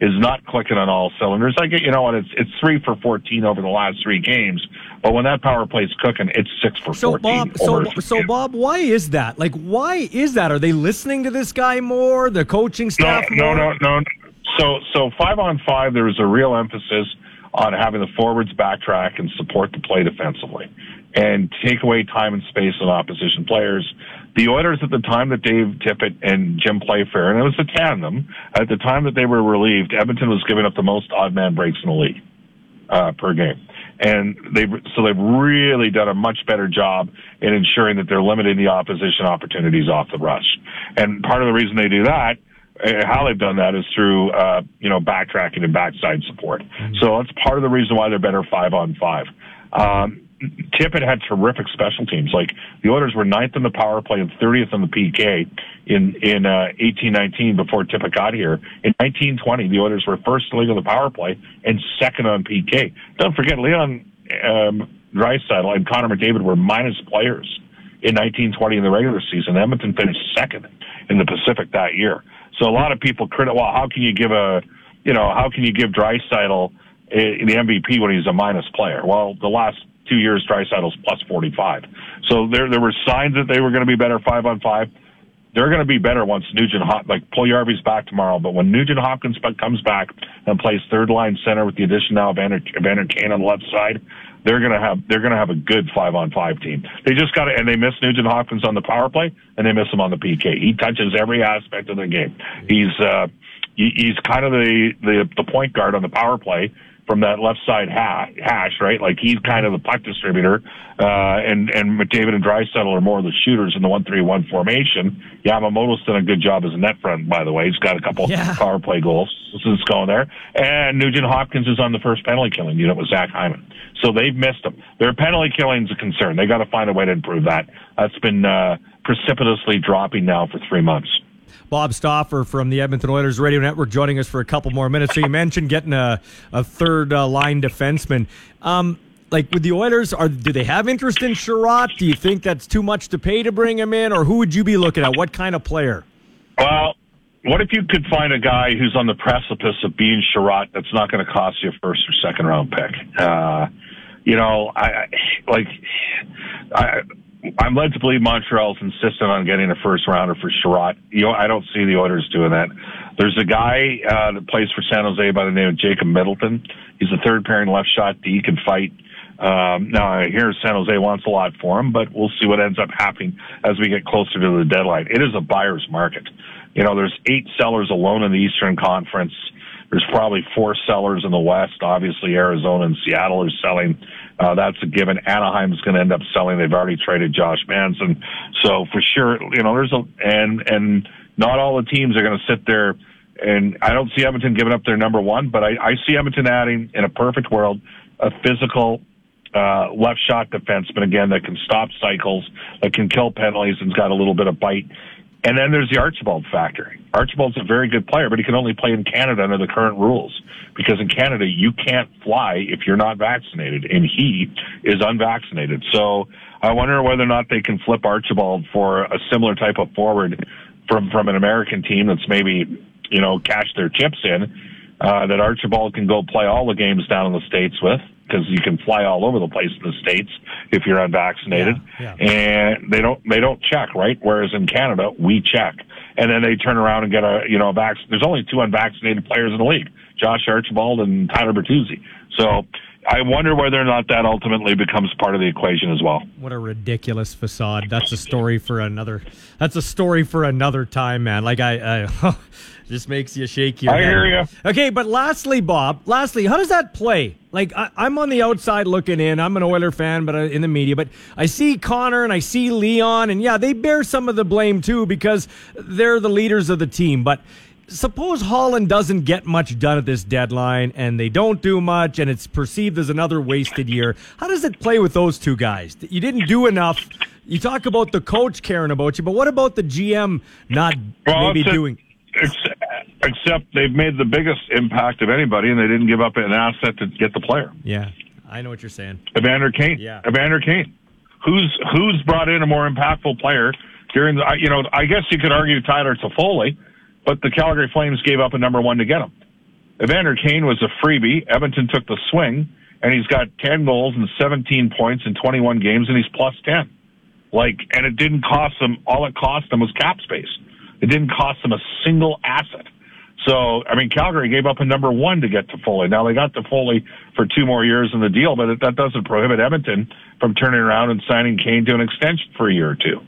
is not clicking on all cylinders. I get, you know what, it's, it's three for 14 over the last three games, but when that power play's cooking, it's six for
So
14.
Bob, so
over-
so Bob, why is that? Like, why is that? Are they listening to this guy more? The coaching staff
no,
more?
no, no, no. So, so five on five, there was a real emphasis on having the forwards backtrack and support the play defensively, and take away time and space on opposition players. The Oilers at the time that Dave Tippett and Jim Playfair, and it was a tandem, at the time that they were relieved, Edmonton was giving up the most odd man breaks in the league uh, per game. And they've, so they've really done a much better job in ensuring that they're limiting the opposition opportunities off the rush. And part of the reason they do that, uh, how they've done that is through, uh, you know, backtracking and backside support. So that's part of the reason why they're better five on five. Um, Tippett had terrific special teams. Like the Oilers were ninth in the power play and 30th in the PK in in uh, 1819 before Tippett got here. In 1920, the Oilers were first in the league the power play and second on PK. Don't forget, Leon um, and Connor McDavid were minus players in 1920 in the regular season. Edmonton finished second in the Pacific that year.
So a lot of people credit. Well, how can you give a, you know, how can you give Draisaitl the MVP when he's a minus player? Well, the last two years, Draisaitl's plus 45. So there there were signs that they were going to be better five on five. They're going to be better once Nugent Hop like Puljujarvi's back tomorrow. But when Nugent Hopkins comes back and plays third line center with the addition now of Vander, Vander Kane on the left side, they're going to have they're going to have a good five on five team. They just got to and they miss Nugent Hopkins on the power play and they miss him on the PK. He touches every aspect of the game. He's uh, he, he's kind of the, the the point guard on the power play from that left side ha- hash, right? Like he's kind of the puck distributor, uh, and and McDavid and Draisaitl are more of the shooters in the one three one formation. Yamamoto's done a good job as a net front, by the way. He's got a couple
Yeah. [LAUGHS]
power play goals since going there, and Nugent Hopkins is on the first penalty killing unit with Zach Hyman. So they've missed him. Their penalty killing's a concern. They got to find a way to improve that. That's been uh, precipitously dropping now for three months.
Bob Stauffer from the Edmonton Oilers Radio Network joining us for a couple more minutes. So you mentioned getting a, a third uh, line defenseman. Um, like with the Oilers, are do they have interest in Chiarot? Do you think that's too much to pay to bring him in, or who would you be looking at? What kind of player?
Well, what if you could find a guy who's on the precipice of being Chiarot that's not going to cost you a first or second round pick? Uh, you know, I like I. I'm led to believe Montreal's insistent on getting a first rounder for Chiarot. You know, I don't see the Oilers doing that. There's a guy uh, that plays for San Jose by the name of Jacob Middleton. He's a third pairing left shot D, can fight. Um, now I hear San Jose wants a lot for him, but we'll see what ends up happening as we get closer to the deadline. It is a buyer's market. You know, there's eight sellers alone in the Eastern Conference. There's probably four sellers in the West. Obviously, Arizona and Seattle are selling. Uh, that's a given. Anaheim's going to end up selling. They've already traded Josh Manson. So for sure, you know, there's a, and, and not all the teams are going to sit there and I don't see Edmonton giving up their number one, but I, I see Edmonton adding in a perfect world a physical uh, left shot defenseman again that can stop cycles, that can kill penalties, and's got a little bit of bite. And then there's the Archibald factor. Archibald's a very good player, but he can only play in Canada under the current rules because in Canada you can't fly if you're not vaccinated, and he is unvaccinated. So I wonder whether or not they can flip Archibald for a similar type of forward from from an American team that's maybe you know cash their chips in. Uh, that Archibald can go play all the games down in the states with because you can fly all over the place in the states if you're unvaccinated,
Yeah,
and they don't they don't check right. Whereas in Canada we check, and then they turn around and get a you know a vac. There's only two unvaccinated players in the league: Josh Archibald and Tyler Bertuzzi. So I wonder whether or not that ultimately becomes part of the equation as well.
What a ridiculous facade. That's a story for another. That's a story for another time, man. Like I, I [LAUGHS] just makes you shake your
I
head.
hear ya.
Okay, but lastly, Bob. Lastly, how does that play? Like I, I'm on the outside looking in. I'm an Oiler fan, but uh, in the media. But I see Connor and I see Leon, and yeah, they bear some of the blame too because they're the leaders of the team. But suppose Holland doesn't get much done at this deadline and they don't do much and it's perceived as another wasted year. How does it play with those two guys? You didn't do enough. You talk about the coach caring about you, but what about the GM not
Well,
maybe
a-
doing
Ex- Except they've made the biggest impact of anybody, and they didn't give up an asset to get the player.
Yeah. I know what you're saying.
Evander Kane.
Yeah.
Evander Kane. Who's who's brought in a more impactful player during the? I- You know, I guess you could argue Tyler Toffoli, but the Calgary Flames gave up a number one to get him. Evander Kane was a freebie. Edmonton took the swing, and he's got ten goals and seventeen points in twenty one games, and he's plus ten. Like, and it didn't cost them. All it cost them was cap space. It didn't cost them a single asset. So, I mean, Calgary gave up a number one to get Toffoli. Now they got Toffoli for two more years in the deal, but that doesn't prohibit Edmonton from turning around and signing Kane to an extension for a year or two.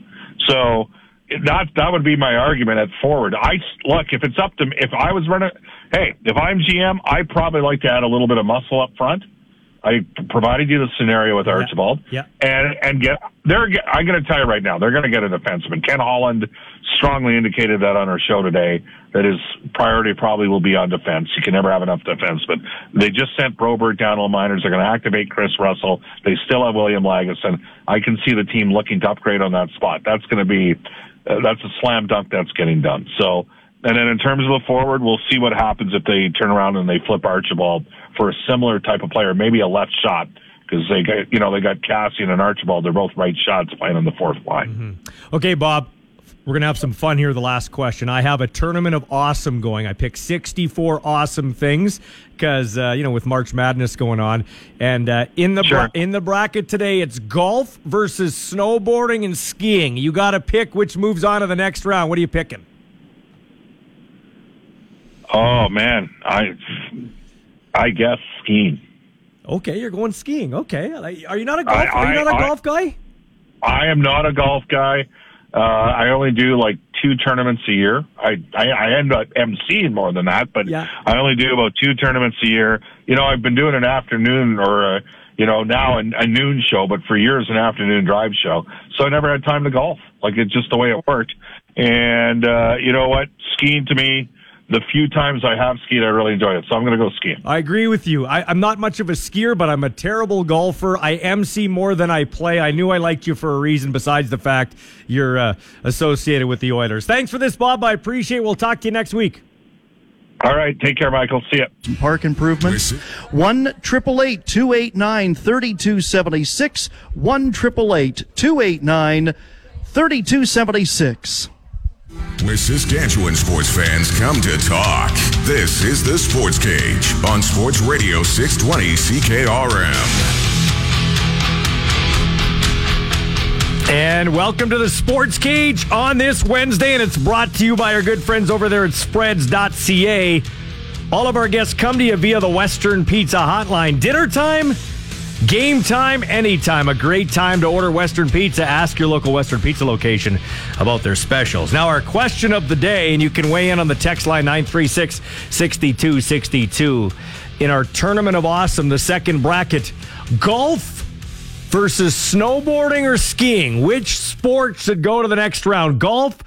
So that that would be my argument at forward. I look if it's up to me, if I was running. Hey, if I'm GM, I'd probably like to add a little bit of muscle up front. I provided you the scenario with Archibald,
yeah.
and and get they're. I'm going to tell you right now, they're going to get a defenseman. Ken Holland strongly indicated that on our show today that his priority probably will be on defense. You can never have enough defensemen. They just sent Broberg down to the minors. They're going to activate Kris Russell. They still have William Lagesson. I can see the team looking to upgrade on that spot. That's going to be uh, that's a slam dunk that's getting done. So. And then in terms of the forward, we'll see what happens if they turn around and they flip Archibald for a similar type of player, maybe a left shot, because they got you know they got Kassian and Archibald. They're both right shots playing on the fourth line.
Okay, Bob. we're gonna have some fun here. The last question. I have a tournament of awesome going. I picked 64 awesome things because uh, you know with March Madness going on, and uh, in the
Sure.
bra- in the bracket today, it's golf versus snowboarding and skiing. You got to pick which moves on to the next round. What are you picking?
Oh man, I I guess skiing.
Okay, you're going skiing. Okay, are you not a golf?
I-
are you not a
I-
golf guy?
I am not a golf guy. Uh, I only do like two tournaments a year. I, I, I end up emceeing more than that, but
Yeah.
I only do about two tournaments a year. You know, I've been doing an afternoon or a, you know, now an, a noon show, but for years an afternoon drive show. So I never had time to golf. Like it's just the way it worked. And, uh, you know what? Skiing to me, the few times I have skied, I really enjoy it. So I'm going to go skiing.
I agree with you. I, I'm not much of a skier, but I'm a terrible golfer. I MC more than I play. I knew I liked you for a reason, besides the fact you're uh, associated with the Oilers. Thanks for this, Bob. I appreciate. it. We'll talk to you next week.
All right. Take care, Michael. See ya.
Park improvements. One triple eight two eight nine thirty two seventy six. One triple eight two eight nine thirty two seventy six.
Where Saskatchewan sports fans come to talk. This is the Sports Cage on Sports Radio 620 CKRM.
And welcome to the Sports Cage on this Wednesday, and it's brought to you by our good friends over there at spreads.ca. All of our guests come to you via the Western Pizza Hotline. Dinner time, game time, anytime. A great time to order Western Pizza. Ask your local Western Pizza location about their specials. Now, our question of the day, and you can weigh in on the text line 936 6262. In our Tournament of Awesome, the second bracket, golf versus snowboarding or skiing. Which sport should go to the next round? Golf,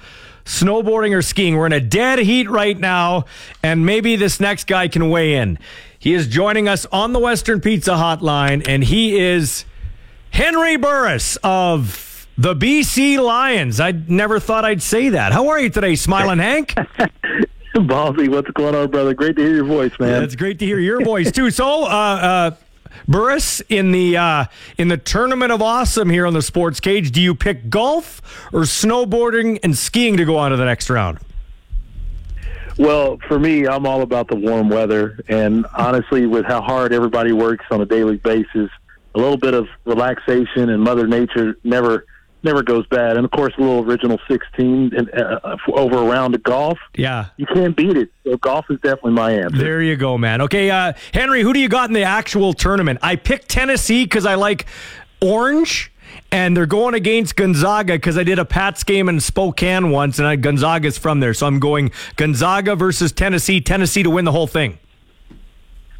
snowboarding, or skiing? We're in a dead heat right now, and maybe this next guy can weigh in. He is joining us on the Western Pizza Hotline, and he is Henry Burris of the BC Lions. I never thought I'd say that. How are you today, Smiling Hank? [LAUGHS]
Ballsy, what's going on, brother? Great to hear your voice, man.
It's great to hear your voice too. So, uh, uh, Burris, in the uh, in the tournament of awesome here on the Sports Cage, do you pick golf or snowboarding and skiing to go on to the next round?
Well, for me, I'm all about the warm weather, and honestly, with how hard everybody works on a daily basis, a little bit of relaxation and Mother Nature never never goes bad. And of course, a little original 16 and uh, over a round of golf,
Yeah.
you can't beat it. So golf is definitely my answer.
There you go, man. Okay, uh, Henry, who do you got in the actual tournament? I picked Tennessee because I like orange, and they're going against Gonzaga because I did a Pats game in Spokane once, and I, Gonzaga's from there. So I'm going Gonzaga versus Tennessee. Tennessee to win the whole thing.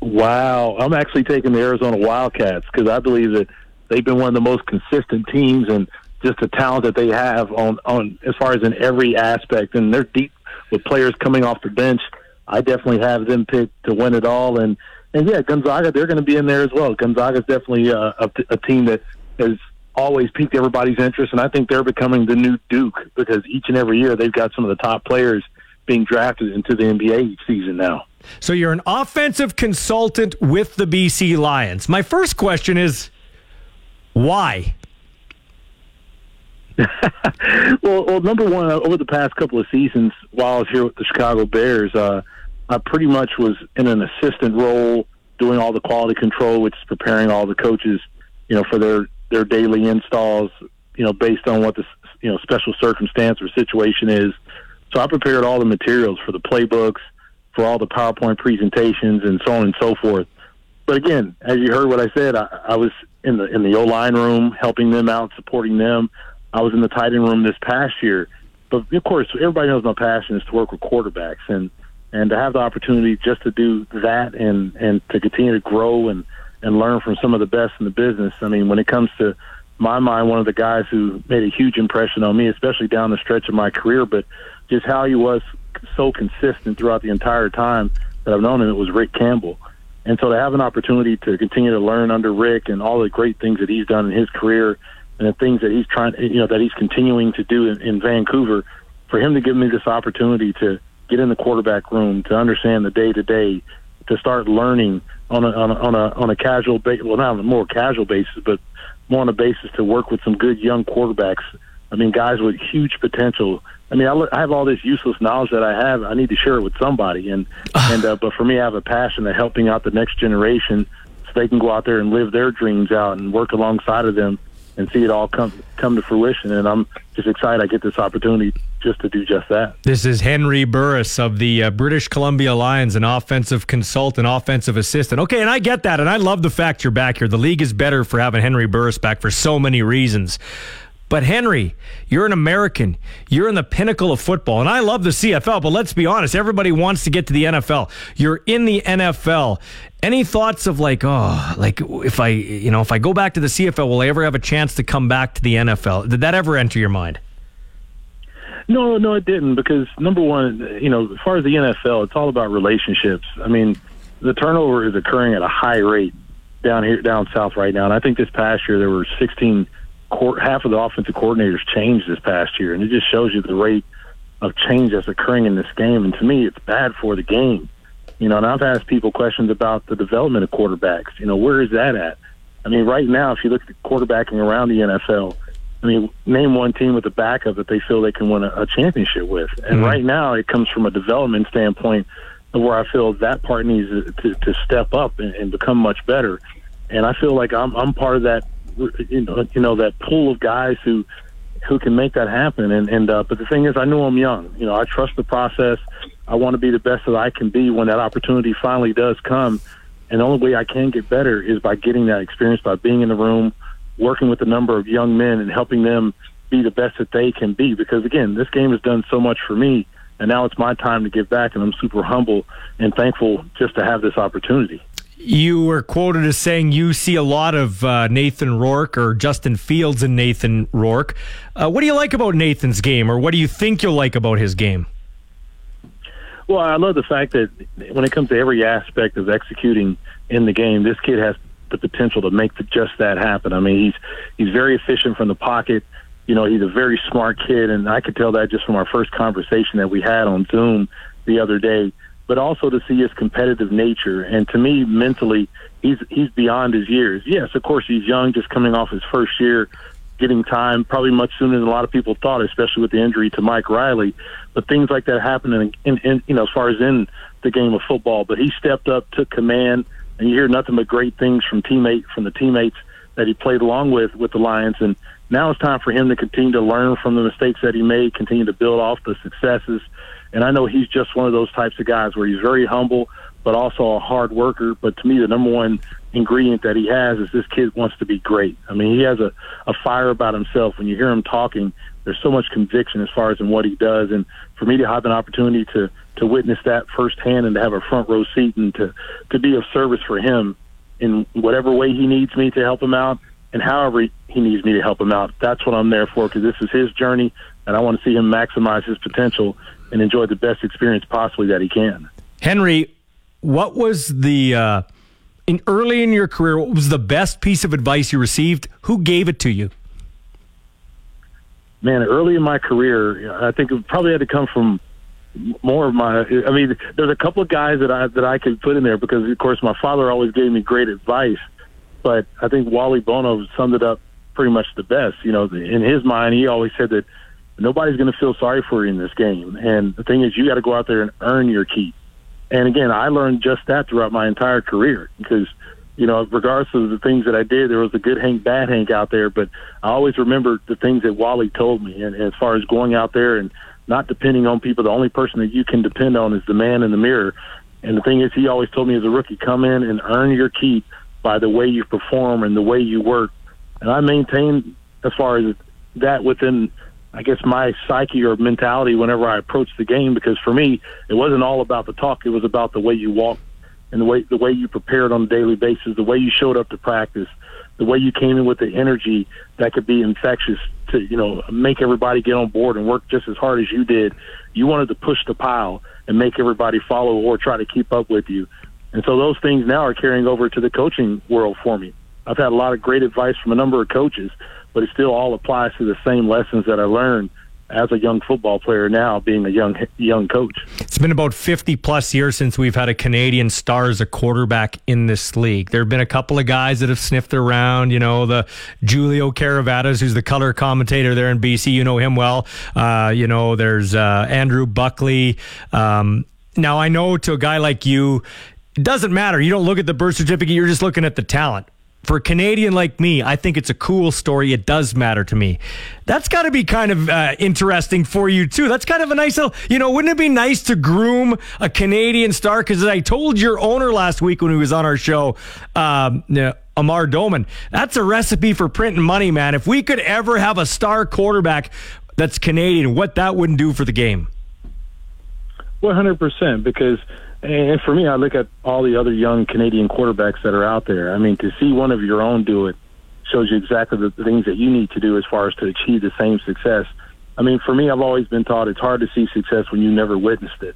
Wow, I'm actually taking the Arizona Wildcats because I believe that they've been one of the most consistent teams and just the talent that they have on on as far as in every aspect, and they're deep with players coming off the bench. I definitely have them picked to win it all, and and yeah, Gonzaga they're going to be in there as well. Gonzaga's definitely uh, a, a team that has always piqued everybody's interest, and I think they're becoming the new Duke because each and every year they've got some of the top players being drafted into the NBA each season now.
So you're an offensive consultant with the BC Lions. My first question is why? [LAUGHS]
well, well, number one, over the past couple of seasons, while I was here with the Chicago Bears, uh, I pretty much was in an assistant role, doing all the quality control, which is preparing all the coaches, you know, for their their daily installs, you know, based on what the you know special circumstance or situation is. So I prepared all the materials for the playbooks, for all the PowerPoint presentations, and so on and so forth. But again, as you heard what I said, I, I was in the in the O line room, helping them out, supporting them. I was in the tight end room this past year. But of course, everybody knows my passion is to work with quarterbacks, and and to have the opportunity just to do that and and to continue to grow and and learn from some of the best in the business. I mean, when it comes to my mind, one of the guys who made a huge impression on me, especially down the stretch of my career, but just how he was so consistent throughout the entire time that I've known him, it was Rick Campbell. And so to have an opportunity to continue to learn under Rick and all the great things that he's done in his career and the things that he's trying, you know, that he's continuing to do in, in Vancouver, for him to give me this opportunity to get in the quarterback room, to understand the day to day, to start learning on a on a on a, on a casual basis, well, not on a more casual basis, but more on a basis to work with some good young quarterbacks I mean, guys with huge potential. I mean, I, look, I have all this useless knowledge that I have. I need to share it with somebody, and [SIGHS] and uh, but for me, I have a passion of helping out the next generation so they can go out there and live their dreams out and work alongside of them and see it all come come to fruition. And I'm just excited I get this opportunity just to do just that.
This is Henry Burris of the uh, British Columbia Lions, an offensive consultant, offensive assistant. Okay, and I get that, and I love the fact you're back here. The league is better for having Henry Burris back for so many reasons. But Henry, you're an American. You're in the pinnacle of football. And I love the CFL, but let's be honest, everybody wants to get to the NFL. You're in the NFL. Any thoughts of like, oh, like if I, you know, if I go back to the CFL, will I ever have a chance to come back to the NFL? Did that ever enter your mind?
No, no, it didn't because number one, you know, as far as the NFL, it's all about relationships. I mean, the turnover is occurring at a high rate down here, down south right now, and I think this past year there were 16, half of the offensive coordinators changed this past year, and it just shows you the rate of change that's occurring in this game. And to me, it's bad for the game. You know, and I've asked people questions about the development of quarterbacks. You know, where is that at? I mean, right now, if you look at the quarterbacking around the NFL, I mean, name one team with a backup that they feel they can win a, a championship with. And
Mm-hmm.
right now, it comes from a development standpoint where I feel that part needs to, to step up and, and become much better. And I feel like I'm I'm part of that, you know, you know that pool of guys who who can make that happen. And and uh, but the thing is, I know I'm young. You know, I trust the process. I want to be the best that I can be when that opportunity finally does come. And the only way I can get better is by getting that experience, by being in the room, working with a number of young men, and helping them be the best that they can be. Because again, this game has done so much for me, and now it's my time to give back. And I'm super humble and thankful just to have this opportunity.
You were quoted as saying you see a lot of uh, Nathan Rourke or Justin Fields and Nathan Rourke. Uh, what do you like about Nathan's game, or what do you think you'll like about his game?
Well, I love the fact that when it comes to every aspect of executing in the game, this kid has the potential to make the, just that happen. I mean, he's he's very efficient from the pocket. You know, he's a very smart kid, and I could tell that just from our first conversation that we had on Zoom the other day. But also to see his competitive nature, and to me, mentally, he's he's beyond his years. Yes, of course, he's young, just coming off his first year, getting time probably much sooner than a lot of people thought, especially with the injury to Mike Reilly. But things like that happen, in, in, in you know, as far as in the game of football. But he stepped up, took command, and you hear nothing but great things from teammate from the teammates that he played along with with the Lions. And now it's time for him to continue to learn from the mistakes that he made, continue to build off the successes. And I know he's just one of those types of guys where he's very humble, but also a hard worker. But to me, the number one ingredient that he has is this kid wants to be great. I mean, he has a, a fire about himself. When you hear him talking, there's so much conviction as far as in what he does. And for me to have an opportunity to to witness that firsthand and to have a front row seat and to to be of service for him in whatever way he needs me to help him out and however he needs me to help him out. That's what I'm there for because this is his journey and I want to see him maximize his potential and enjoy the best experience possibly that he can.
Henry, what was the uh, in early in your career? What was the best piece of advice you received? Who gave it to you?
man, early in my career, I think it probably had to come from more of my. I mean, there's a couple of guys that I that I could put in there because, of course, my father always gave me great advice. But I think Wally Buono summed it up pretty much the best. You know, in his mind, he always said that nobody's going to feel sorry for you in this game, and the thing is, you got to go out there and earn your keep. And again, I learned just that throughout my entire career because you know, regardless of the things that I did, there was a good Hank, bad Hank out there. But I always remember the things that Wally told me. And, as far as going out there and not depending on people, the only person that you can depend on is the man in the mirror. And the thing is, he always told me as a rookie, come in and earn your keep by the way you perform and the way you work. And I maintained as far as that within, I guess, my psyche or mentality whenever I approached the game. Because for me, it wasn't all about the talk; it was about the way you walk and the way the way you prepared on a daily basis, the way you showed up to practice, the way you came in with the energy that could be infectious to you know make everybody get on board and work just as hard as you did. You wanted to push the pile and make everybody follow or try to keep up with you. And so those things now are carrying over to the coaching world for me. I've had a lot of great advice from a number of coaches, but it still all applies to the same lessons that I learned as a young football player now, being a young young coach.
It's been about 50 plus years since we've had a Canadian star as a quarterback in this league. There have been a couple of guys that have sniffed around, you know, the Giulio Caravattas, who's the color commentator there in BC. You know him well. Uh, you know, there's uh, Andrew Buckley. Um, now, I know to a guy like you, it doesn't matter. You don't look at the birth certificate, you're just looking at the talent for a Canadian like me, I think it's a cool story. It does matter to me. That's got to be kind of uh, interesting for you too. That's kind of a nice little, you know, wouldn't it be nice to groom a Canadian star? Because I told your owner last week when he was on our show, um, Amar Doman, that's a recipe for printing money, man. If we could ever have a star quarterback that's Canadian, what that wouldn't do for the game.
100%, because and for me, I look at all the other young Canadian quarterbacks that are out there. I mean, to see one of your own do it shows you exactly the things that you need to do as far as to achieve the same success. I mean, for me, I've always been taught it's hard to see success when you never witnessed it.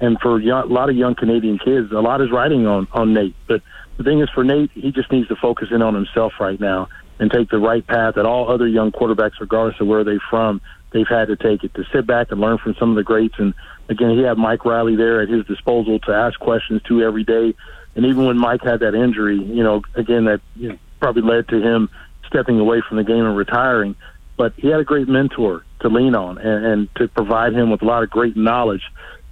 And for young, a lot of young Canadian kids, a lot is riding on on Nate. But the thing is, for Nate, he just needs to focus in on himself right now and take the right path that all other young quarterbacks, regardless of where they're from, they've had to take it to sit back and learn from some of the greats and again, he had Mike Reilly there at his disposal to ask questions to every day. And even when Mike had that injury, you know, again, that you know, probably led to him stepping away from the game and retiring. But he had a great mentor to lean on and, and to provide him with a lot of great knowledge.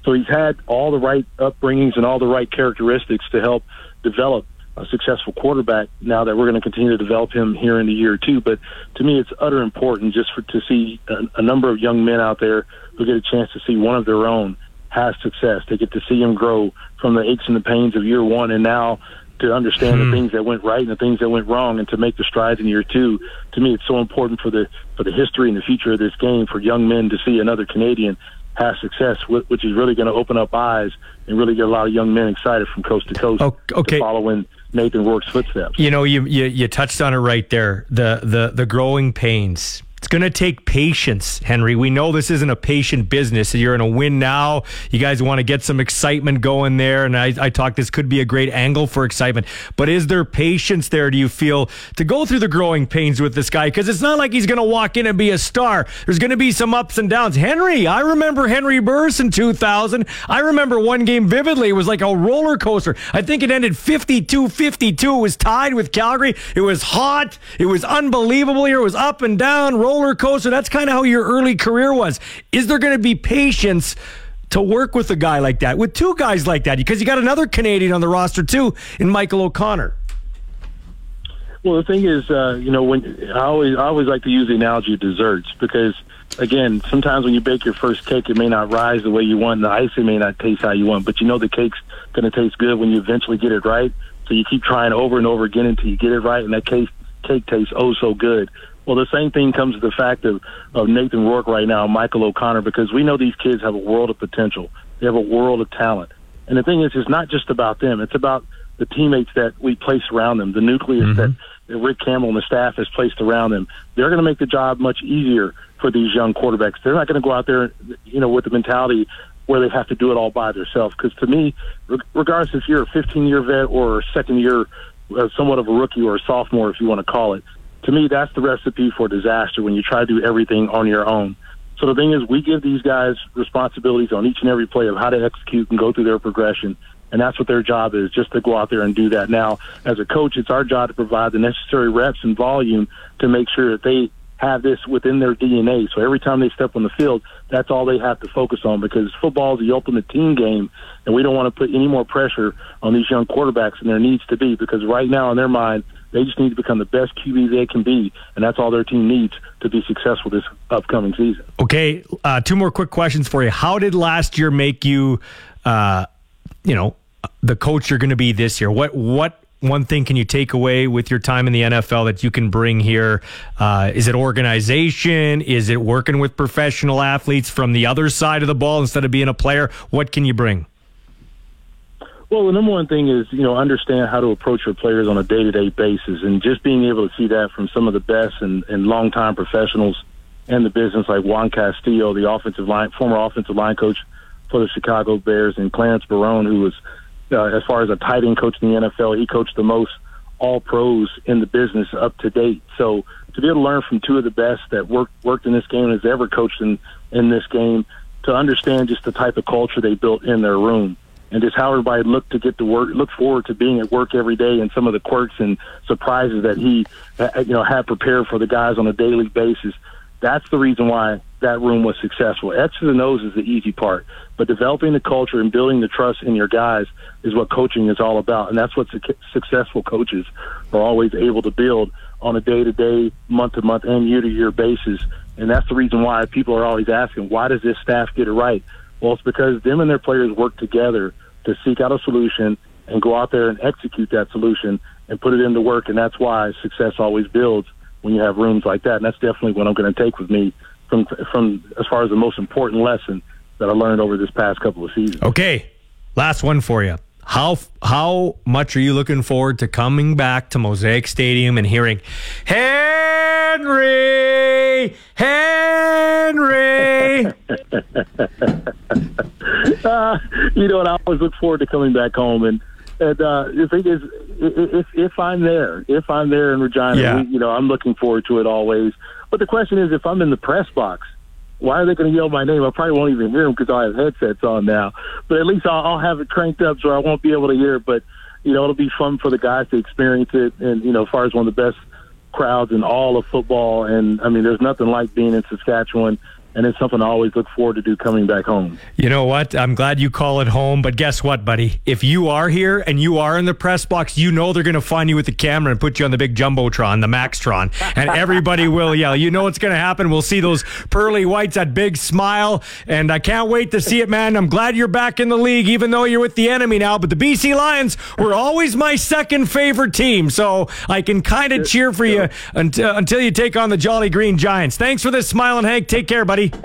So he's had all the right upbringings and all the right characteristics to help develop a successful quarterback now that we're going to continue to develop him here in the year two. But to me, it's utter important just for to see a, a number of young men out there who get a chance to see one of their own has success. They get to see him grow from the aches and the pains of year one, and now to understand hmm. the things that went right and the things that went wrong, and to make the strides in year two. To me, it's so important for the for the history and the future of this game for young men to see another Canadian have success, which is really going to open up eyes and really get a lot of young men excited from coast to coast
okay.
to follow in Nathan Rourke's footsteps.
You know, you, you you touched on it right there. The the the growing pains it's going to take patience, Henry. We know this isn't a patient business. You're in a win now. You guys want to get some excitement going there. And I, I talk, this could be a great angle for excitement. But is there patience there, do you feel, to go through the growing pains with this guy? Because it's not like he's going to walk in and be a star. There's going to be some ups and downs. Henry, I remember Henry Burris in 2000. I remember one game vividly. It was like a roller coaster. I think it ended 52 52. It was tied with Calgary. It was hot. It was unbelievable here. It was up and down roller coaster. That's kind of how your early career was. Is there going to be patience? to work with a guy like that, with two guys like that, because you got another Canadian on the roster too, in Michael O'Connor.
Well, the thing is, uh, you know, when I always I always like to use the analogy of desserts because, again, sometimes when you bake your first cake, it may not rise the way you want, the icing may not taste how you want, but you know the cake's going to taste good when you eventually get it right. So you keep trying over and over again until you get it right, and that cake cake tastes oh so good. Well, the same thing comes to the fact of, of Nathan Rourke right now, Michael O'Connor, because we know these kids have a world of potential. They have a world of talent. And the thing is, it's not just about them. It's about the teammates that we place around them, the nucleus mm-hmm. that, that Rick Campbell and the staff has placed around them. They're going to make the job much easier for these young quarterbacks. They're not going to go out there, you know, with the mentality where they have to do it all by themselves. Because to me, regardless if you're a 15 year vet or a second year, uh, somewhat of a rookie or a sophomore, if you want to call it, to me, that's the recipe for disaster when you try to do everything on your own. So the thing is, we give these guys responsibilities on each and every play of how to execute and go through their progression. And that's what their job is, just to go out there and do that. Now, as a coach, it's our job to provide the necessary reps and volume to make sure that they have this within their DNA. So every time they step on the field, that's all they have to focus on because football is the ultimate team game, and we don't want to put any more pressure on these young quarterbacks than there needs to be because right now in their mind, they just need to become the best QB they can be, and that's all their team needs to be successful this upcoming season.
Okay, uh, two more quick questions for you. How did last year make you, uh, you know, the coach you're going to be this year? What what one thing can you take away with your time in the NFL that you can bring here? Uh, is it organization? Is it working with professional athletes from the other side of the ball instead of being a player? What can you bring?
Well, the number one thing is, you know, understand how to approach your players on a day to day basis. And just being able to see that from some of the best and, and longtime professionals in the business, like Juan Castillo, the offensive line, former offensive line coach for the Chicago Bears, and Clarence Barone, who was, uh, as far as a tight end coach in the NFL, he coached the most all pros in the business up to date. So to be able to learn from two of the best that worked worked in this game and has ever coached in in this game to understand just the type of culture they built in their room and just how everybody looked to get to work, look forward to being at work every day, and some of the quirks and surprises that he, you know, had prepared for the guys on a daily basis. That's the reason why that room was successful. X's and O's is the easy part, but developing the culture and building the trust in your guys is what coaching is all about, and that's what su- successful coaches are always able to build on a day to day, month to month, and year to year basis. And that's the reason why people are always asking, why does this staff get it right? Well, it's because them and their players work together to seek out a solution and go out there and execute that solution and put it into work. And that's why success always builds when you have rooms like that. And that's definitely what I'm going to take with me from from as far as the most important lesson that I learned over this past couple of seasons.
Okay, last one for you. How how much are you looking forward to coming back to Mosaic Stadium and hearing Henry, Henry? [LAUGHS]
uh, you know, and I always look forward to coming back home. And and uh, the thing is, if if I'm there, if I'm there in Regina,
Yeah.
we, you know, I'm looking forward to it always. But the question is, if I'm in the press box, why are they going to yell my name? I probably won't even hear them because I have headsets on now. But at least I'll, I'll have it cranked up so I won't be able to hear. But you know, it'll be fun for the guys to experience it. And you know, as far as one of the best crowds in all of football, and I mean, there's nothing like being in Saskatchewan. And it's something I always look forward to do coming back home.
You know what? I'm glad you call it home, but guess what, buddy? If you are here and you are in the press box, you know they're going to find you with the camera and put you on the big jumbotron, the Maxtron, and everybody [LAUGHS] will yell. You know what's going to happen? We'll see those pearly whites, that big smile, and I can't wait to see it, man. I'm glad you're back in the league, even though you're with the enemy now. But the BC Lions were always my second favorite team, so I can kind of cheer for you until, until you take on the Jolly Green Giants. Thanks for this, smiling Hank. Take care, buddy. [LAUGHS]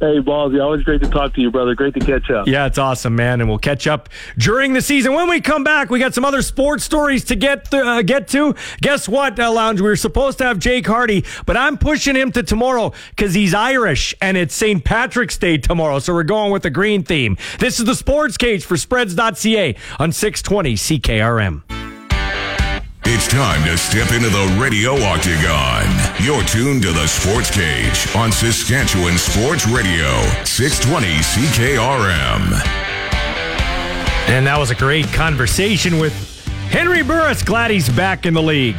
Hey, Ballsy, always great to talk to you, brother. Great to catch up.
Yeah, it's awesome, man, and we'll catch up during the season. When we come back, we got some other sports stories to get uh, get to. Guess what, uh, Lounge? We were supposed to have Jake Hardy, but I'm pushing him to tomorrow because he's Irish and it's St. Patrick's Day tomorrow, so we're going with the green theme. This is the Sports Cage for Spreads.ca on 620 CKRM.
It's time to step into the radio octagon. You're tuned to the Sports Cage on Saskatchewan Sports Radio, 620 CKRM.
And that was a great conversation with Henry Burris. Glad he's back in the league.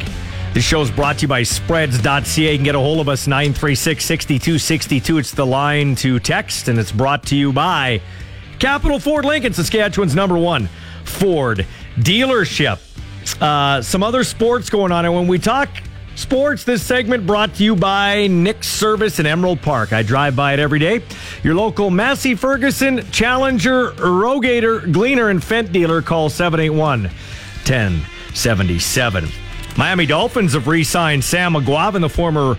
This show is brought to you by spreads.ca. You can get a hold of us 936 6262. It's the line to text, and it's brought to you by Capital Ford Lincoln, Saskatchewan's number one Ford dealership. Uh, some other sports going on. And when we talk sports, this segment brought to you by Nick's Service in Emerald Park. I drive by it every day. Your local Massey Ferguson Challenger Rogator Gleaner and Fendt dealer. Call 781 1077. Miami Dolphins have re signed Sam Eguavoen, the former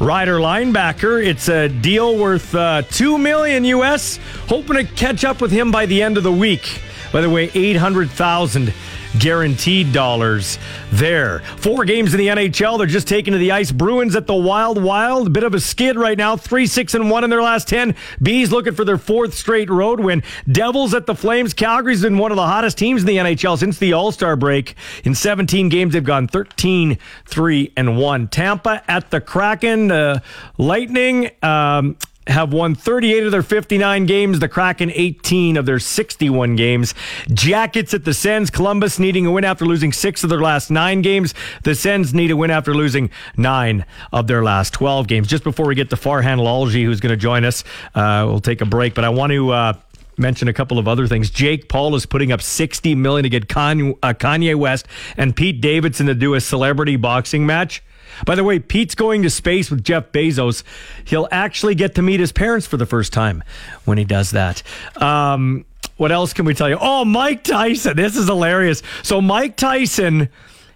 Rider linebacker. It's a deal worth uh, two million US. Hoping to catch up with him by the end of the week. By the way, eight hundred thousand guaranteed dollars there. Four games in the NHL. They're just taking to the ice. Bruins at the Wild Wild. Bit of a skid right now. Three, six, and one in their last 10. Bees looking for their fourth straight road win. Devils at the Flames. Calgary's been one of the hottest teams in the NHL since the All Star break. In 17 games, they've gone 13, 3, and 1. Tampa at the Kraken. Uh, Lightning. Um, have won 38 of their 59 games. The Kraken 18 of their 61 games. Jackets at the Sens. Columbus needing a win after losing six of their last nine games. The Sens need a win after losing nine of their last 12 games. Just before we get to Farhan Lalji, who's going to join us, uh, we'll take a break. But I want to. Uh, mention a couple of other things. Jake Paul is putting up 60 million to get Kanye, uh, Kanye West and Pete Davidson to do a celebrity boxing match. By the way, Pete's going to space with Jeff Bezos. He'll actually get to meet his parents for the first time when he does that. Um, what else can we tell you? Oh, Mike Tyson. This is hilarious. So, Mike Tyson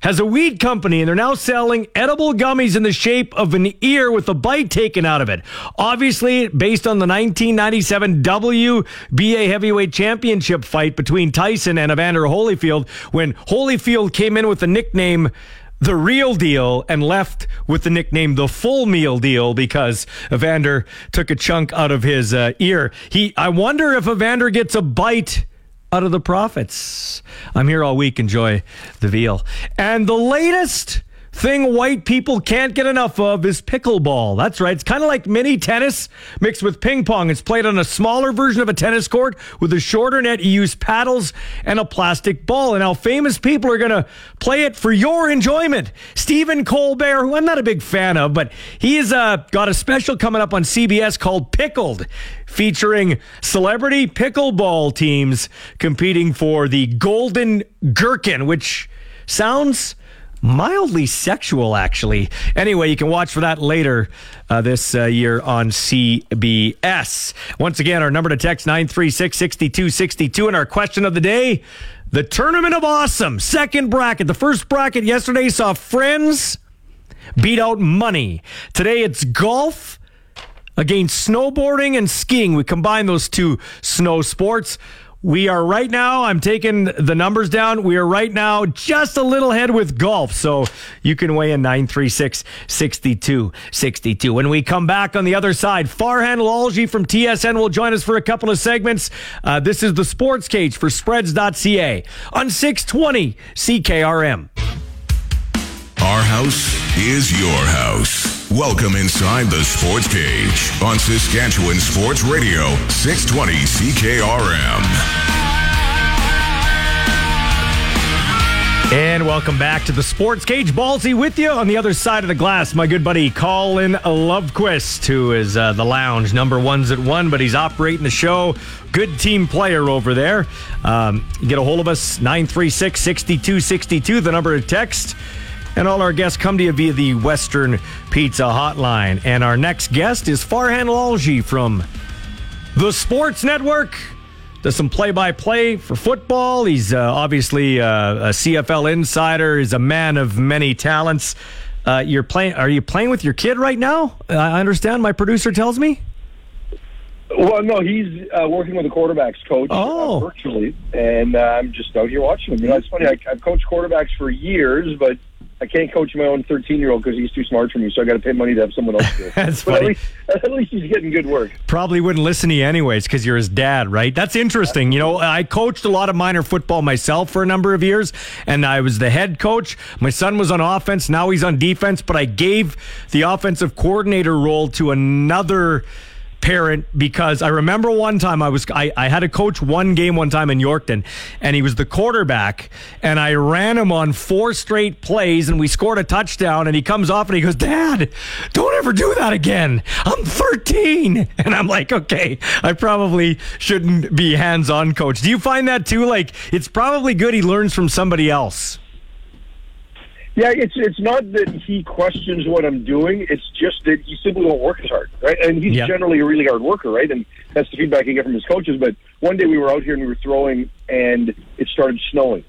has a weed company and they're now selling edible gummies in the shape of an ear with a bite taken out of it. Obviously, based on the 1997 WBA heavyweight championship fight between Tyson and Evander Holyfield, when Holyfield came in with the nickname the real deal and left with the nickname the full meal deal because Evander took a chunk out of his uh, ear. He, I wonder if Evander gets a bite out of the profits. I'm here all week. Enjoy the veal. And the latest thing white people can't get enough of is pickleball. That's right. It's kind of like mini tennis mixed with ping pong. It's played on a smaller version of a tennis court with a shorter net. You use paddles and a plastic ball. And now famous people are going to play it for your enjoyment. Stephen Colbert, who I'm not a big fan of, but he's uh, got a special coming up on CBS called Pickled featuring celebrity pickleball teams competing for the Golden Gherkin, which sounds mildly sexual, actually. Anyway, you can watch for that later uh, this uh, year on CBS. Once again, our number to text 936 6262 and our question of the day. The Tournament of Awesome, second bracket. The first bracket yesterday saw Friends beat out Money. Today it's golf against snowboarding and skiing. We combine those two snow sports. We are right now, I'm taking the numbers down. We are right now just a little ahead with golf. So you can weigh in 936 62 62. When we come back on the other side, Farhan Lalji from TSN will join us for a couple of segments. Uh, this is the Sports Cage for spreads.ca on 620 CKRM.
Our house is your house. Welcome inside the Sports Cage on Saskatchewan Sports Radio, 620 CKRM.
And welcome back to the Sports Cage. Ballsy with you on the other side of the glass. My good buddy Colin Lovequist, who is uh, the lounge number ones at one, but he's operating the show. Good team player over there. Um, get a hold of us, 936 6262, the number of text. And all our guests come to you via the Western Pizza Hotline. And our next guest is Farhan Lalji from the Sports Network. Does some play-by-play for football. He's uh, obviously uh, a CFL insider. He's a man of many talents. Uh, you're playing. Are you playing with your kid right now? I understand. My producer tells me.
Well, no, he's uh, working with a quarterbacks coach
oh.
uh, virtually, and uh, I'm just out here watching him. You know, it's funny. I, I've coached quarterbacks for years, but I can't coach my own 13 year old because he's too smart for me, so I got to pay money to have someone else do it. [LAUGHS]
That's
but
funny.
At least, [LAUGHS] at least he's getting good work.
Probably wouldn't listen to you anyways because you're his dad, right? That's interesting. You know, I coached a lot of minor football myself for a number of years, and I was the head coach. My son was on offense, now he's on defense, but I gave the offensive coordinator role to another parent because I remember one time I was I, I had to coach one game one time in Yorkton and he was the quarterback and I ran him on four straight plays and we scored a touchdown and he comes off and he goes dad don't ever do that again. I'm 13 [LAUGHS] and I'm like okay I probably shouldn't be hands-on coach. Do you find that too? Like it's probably good he learns from somebody else
Yeah, it's it's not that he questions what I'm doing. It's just that he simply won't work as hard, right? And he's
Yeah.
generally a really hard worker, right? And that's the feedback he get from his coaches. But one day we were out here and we were throwing, and it started snowing,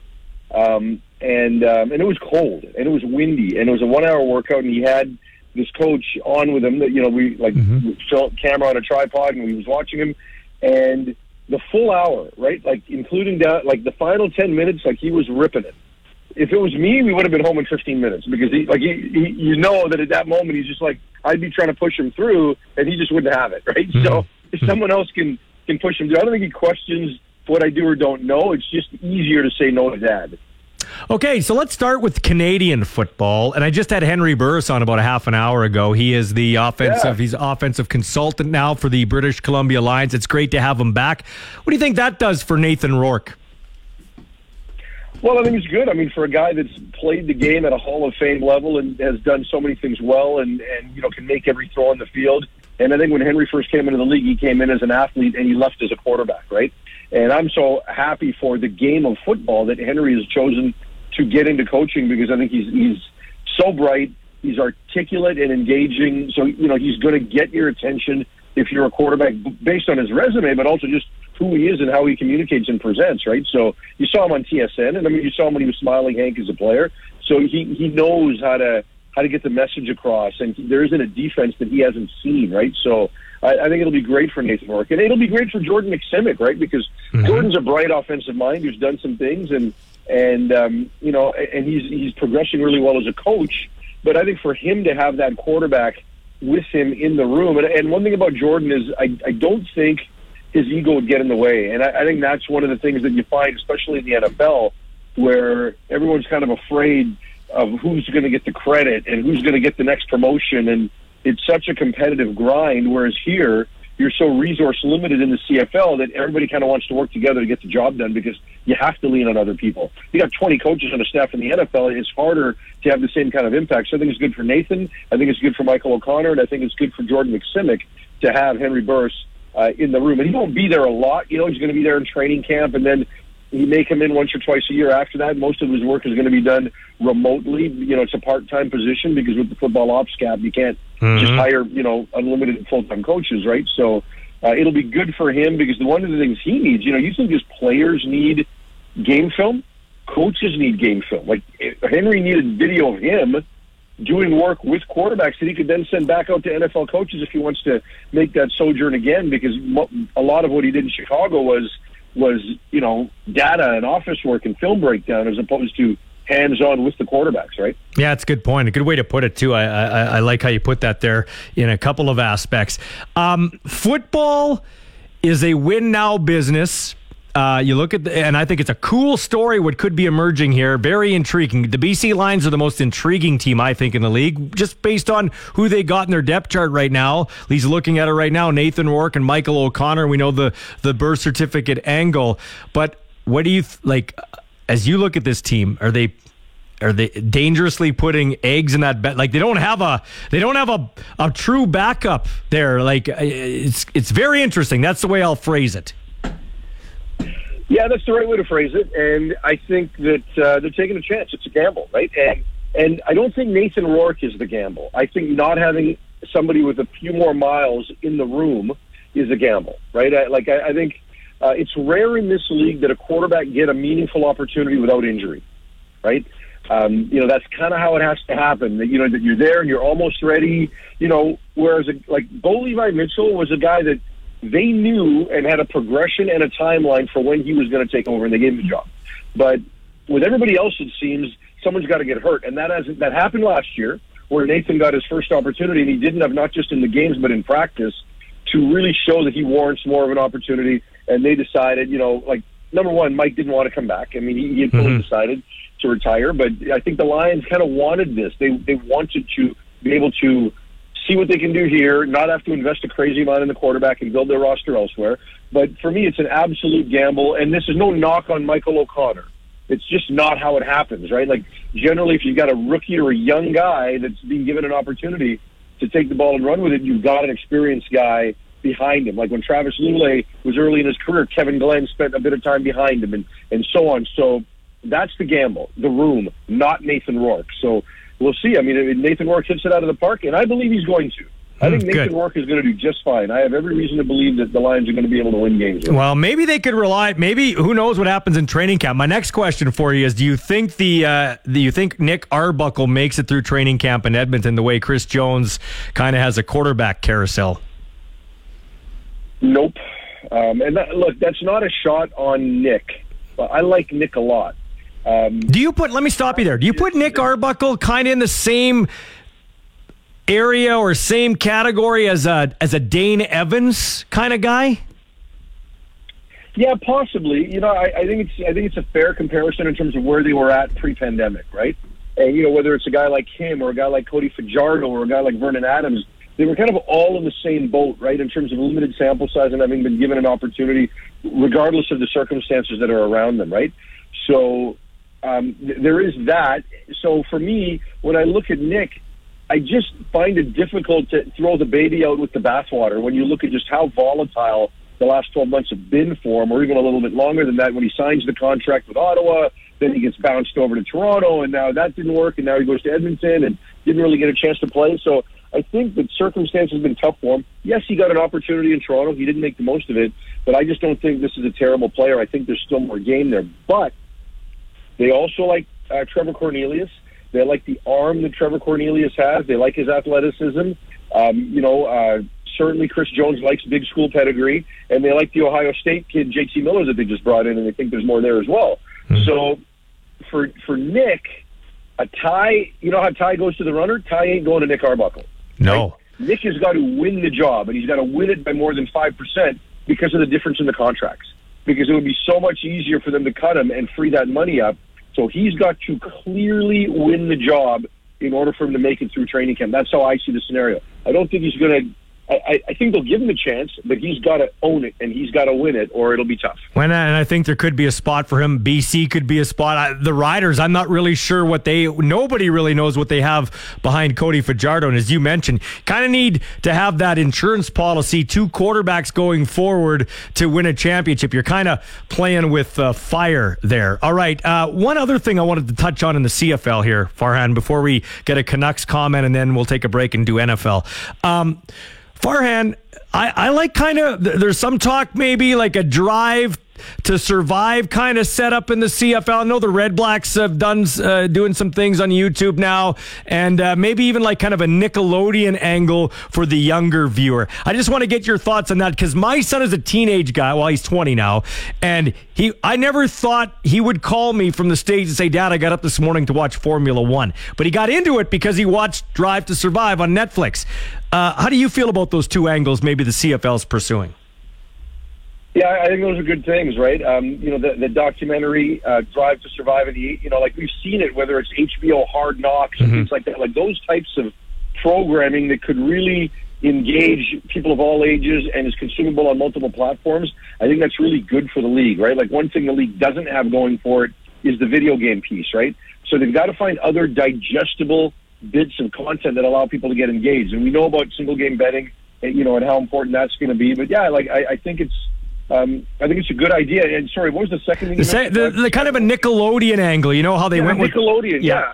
um, and um, and it was cold and it was windy and it was a one hour workout, and he had this coach on with him that you know we like we film camera on a tripod and we was watching him, and the full hour, right? Like including down like the final ten minutes, like he was ripping it if it was me, we would have been home in 15 minutes because he, like, he, he, you know that at that moment he's just like, I'd be trying to push him through, and he just wouldn't have it, [LAUGHS] right? So mm-hmm. if someone else can can push him through, I don't think he questions what I do or don't know. It's just easier to say no to dad.
Okay, so let's start with Canadian football. And I just had Henry Burris on about a half an hour ago. He is the offensive,
Yeah.
he's offensive consultant now for the British Columbia Lions. It's great to have him back. What do you think that does for Nathan Rourke?
Well, I think it's good. I mean, for a guy that's played the game at a Hall of Fame level and has done so many things well, and and you know can make every throw on the field. And I think when Henry first came into the league, he came in as an athlete and he left as a quarterback, right? And I'm so happy for the game of football that Henry has chosen to get into coaching because I think he's he's so bright, he's articulate and engaging. So you know he's going to get your attention if you're a quarterback based on his resume, but also just who he is and how he communicates and presents, right? So you saw him on TSN, and I mean you saw him when he was smiling Hank as a player. So he he knows how to how to get the message across, and there isn't a defense that he hasn't seen, right? So I, I think it'll be great for Nathan Rourke, and it'll be great for Jordan Maksymic, right? Because Jordan's a bright offensive mind who's done some things, and and um, you know, and he's he's progressing really well as a coach. But I think for him to have that quarterback with him in the room, and, and one thing about Jordan is I, I don't think his ego would get in the way, and I, I think that's one of the things that you find, especially in the NFL, where everyone's kind of afraid of who's going to get the credit and who's going to get the next promotion, and it's such a competitive grind. Whereas here, you're so resource limited in the CFL that everybody kind of wants to work together to get the job done because you have to lean on other people. You got 20 coaches on a staff in the NFL. It's harder to have the same kind of impact. So I think it's good for Nathan. I think it's good for Michael O'Connor, and I think it's good for Jordan Maksymic to have Henry Burris uh, in the room. And he won't be there a lot. You know, he's going to be there in training camp, and then he may come in once or twice a year after that. Most of his work is going to be done remotely. You know, it's a part-time position because with the football ops cap, you can't
Mhm.
just hire, you know, unlimited full-time coaches, right? So uh, it'll be good for him because one of the things he needs, you know, you think his players need game film? Coaches need game film. Like Henry needed video of him doing work with quarterbacks that he could then send back out to NFL coaches if he wants to make that sojourn again. Because a lot of what he did in Chicago was was you know data and office work and film breakdown as opposed to hands on with the quarterbacks, right?
Yeah, it's a good point. A good way to put it too. I I, I like how you put that there in a couple of aspects. Um, football is a win now business. Uh, you look at the, and I think it's a cool story. What could be emerging here, very intriguing. The BC Lions are the most intriguing team I think in the league, just based on who they got in their depth chart right now. He's looking at it right now. Nathan Rourke and Michael O'Connor. We know the the birth certificate angle, but what do you th- like? As you look at this team, are they are they dangerously putting eggs in that bet? Like they don't have a they don't have a a true backup there. Like uh, it's it's very interesting. That's the way I'll phrase it.
Yeah, that's the right way to phrase it. And I think that uh, they're taking a chance. It's a gamble, right? And and I don't think Nathan Rourke is the gamble. I think not having somebody with a few more miles in the room is a gamble, right? I, like I, I think uh, it's rare in this league that a quarterback get a meaningful opportunity without injury, right? Um, you know that's kind of how it has to happen. That you know that you're there and you're almost ready. You know, whereas a, like Bo Levi Mitchell was a guy that they knew and had a progression and a timeline for when he was going to take over, and they gave him the job. But with everybody else, it seems someone's got to get hurt, and that has that happened last year, where Nathan got his first opportunity, and he didn't have not just in the games but in practice to really show that he warrants more of an opportunity. And they decided, you know, like number one, Mike didn't want to come back. I mean, he, he had fully mm-hmm. decided to retire, but I think the Lions kind of wanted this. They they wanted to be able to see what they can do here, not have to invest a crazy amount in the quarterback and build their roster elsewhere. But for me, it's an absolute gamble, and this is no knock on Michael O'Connor. It's just not how it happens, right? Like generally, if you've got a rookie or a young guy that's being given an opportunity to take the ball and run with it, you've got an experienced guy behind him. Like when Travis Lulay was early in his career, Kevin Glenn spent a bit of time behind him, and and so on. So that's the gamble, the room, not Nathan Rourke. So we'll see. I mean, if Nathan Rourke hits it out of the park, and I believe he's going to. I think
Hmm,
Nathan
good.
Rourke is going to do just fine. I have every reason to believe that the Lions are going to be able to win games.
Well, maybe they could rely. Maybe who knows what happens in training camp. My next question for you is: Do you think the uh, do you think Nick Arbuckle makes it through training camp in Edmonton the way Chris Jones kind of has a quarterback carousel?
Nope. Um, and that, look, that's not a shot on Nick. But I like Nick a lot. Um,
Do you put? Let me stop you there. Do you put Nick Arbuckle kind of in the same area or same category as a as a Dane Evans kind of guy?
Yeah, possibly. You know, I, I think it's I think it's a fair comparison in terms of where they were at pre-pandemic, right? And you know, whether it's a guy like him or a guy like Cody Fajardo or a guy like Vernon Adams, they were kind of all in the same boat, right? In terms of limited sample size and having been given an opportunity, regardless of the circumstances that are around them, right? So um, th- there is that. So for me, when I look at Nick, I just find it difficult to throw the baby out with the bathwater when you look at just how volatile the last 12 months have been for him, or even a little bit longer than that when he signs the contract with Ottawa. Then he gets bounced over to Toronto, and now that didn't work, and now he goes to Edmonton and didn't really get a chance to play. So I think that circumstances have been tough for him. Yes, he got an opportunity in Toronto. He didn't make the most of it, but I just don't think this is a terrible player. I think there's still more game there. But they also like uh, Trevor Cornelius. They like the arm that Trevor Cornelius has. They like his athleticism. Um, you know, uh, certainly Chris Jones likes big school pedigree, and they like the Ohio State kid JT Miller that they just brought in, and they think there's more there as well. So for for Nick, a tie. You know how Ty goes to the runner. Ty ain't going to Nick Arbuckle.
No.
Nick has got to win the job, and he's got to win it by more than five percent because of the difference in the contracts. Because it would be so much easier for them to cut him and free that money up So he's got to clearly win the job in order for him to make it through training camp. That's how I see the scenario. I don't think he's going to. I, I think they'll give him a chance, but he's got to own it and he's got to win it, or it'll be tough.
When and I think there could be a spot for him. BC could be a spot. I, the Riders, I'm not really sure what they. Nobody really knows what they have behind Cody Fajardo, and as you mentioned, kind of need to have that insurance policy. Two quarterbacks going forward to win a championship. You're kind of playing with uh, fire there. All right. Uh, one other thing I wanted to touch on in the CFL here, Farhan, before we get a Canucks comment, and then we'll take a break and do NFL. Um, Farhan, I, I like kind of, there's some talk maybe like a drive to survive kind of setup in the CFL. I know the Redblacks have done uh, doing some things on YouTube now, and uh, maybe even like kind of a Nickelodeon angle for the younger viewer. I just want to get your thoughts on that because my son is a teenage guy. Well, he's 20 now, and he I never thought he would call me from the stage and say, "Dad, I got up this morning to watch Formula One," but he got into it because he watched Drive to Survive on Netflix. Uh, how do you feel about those two angles? Maybe the CFL is pursuing.
Yeah, I think those are good things, right? Um, you know, the, the documentary uh, Drive to Survive, and the you know, like we've seen it, whether it's HBO Hard Knocks and
Mm-hmm.
things like that, like those types of programming that could really engage people of all ages and is consumable on multiple platforms. I think that's really good for the league, right? Like one thing the league doesn't have going for it is the video game piece, right? So they've got to find other digestible bits of content that allow people to get engaged. And we know about single game betting, and, you know, and how important that's going to be. But yeah, like I, I think it's. Um, I think it's a good idea. And sorry, what was the second thing?
The, sa- the, the kind of a Nickelodeon angle. You know how they
yeah,
went with
Nickelodeon. Yeah.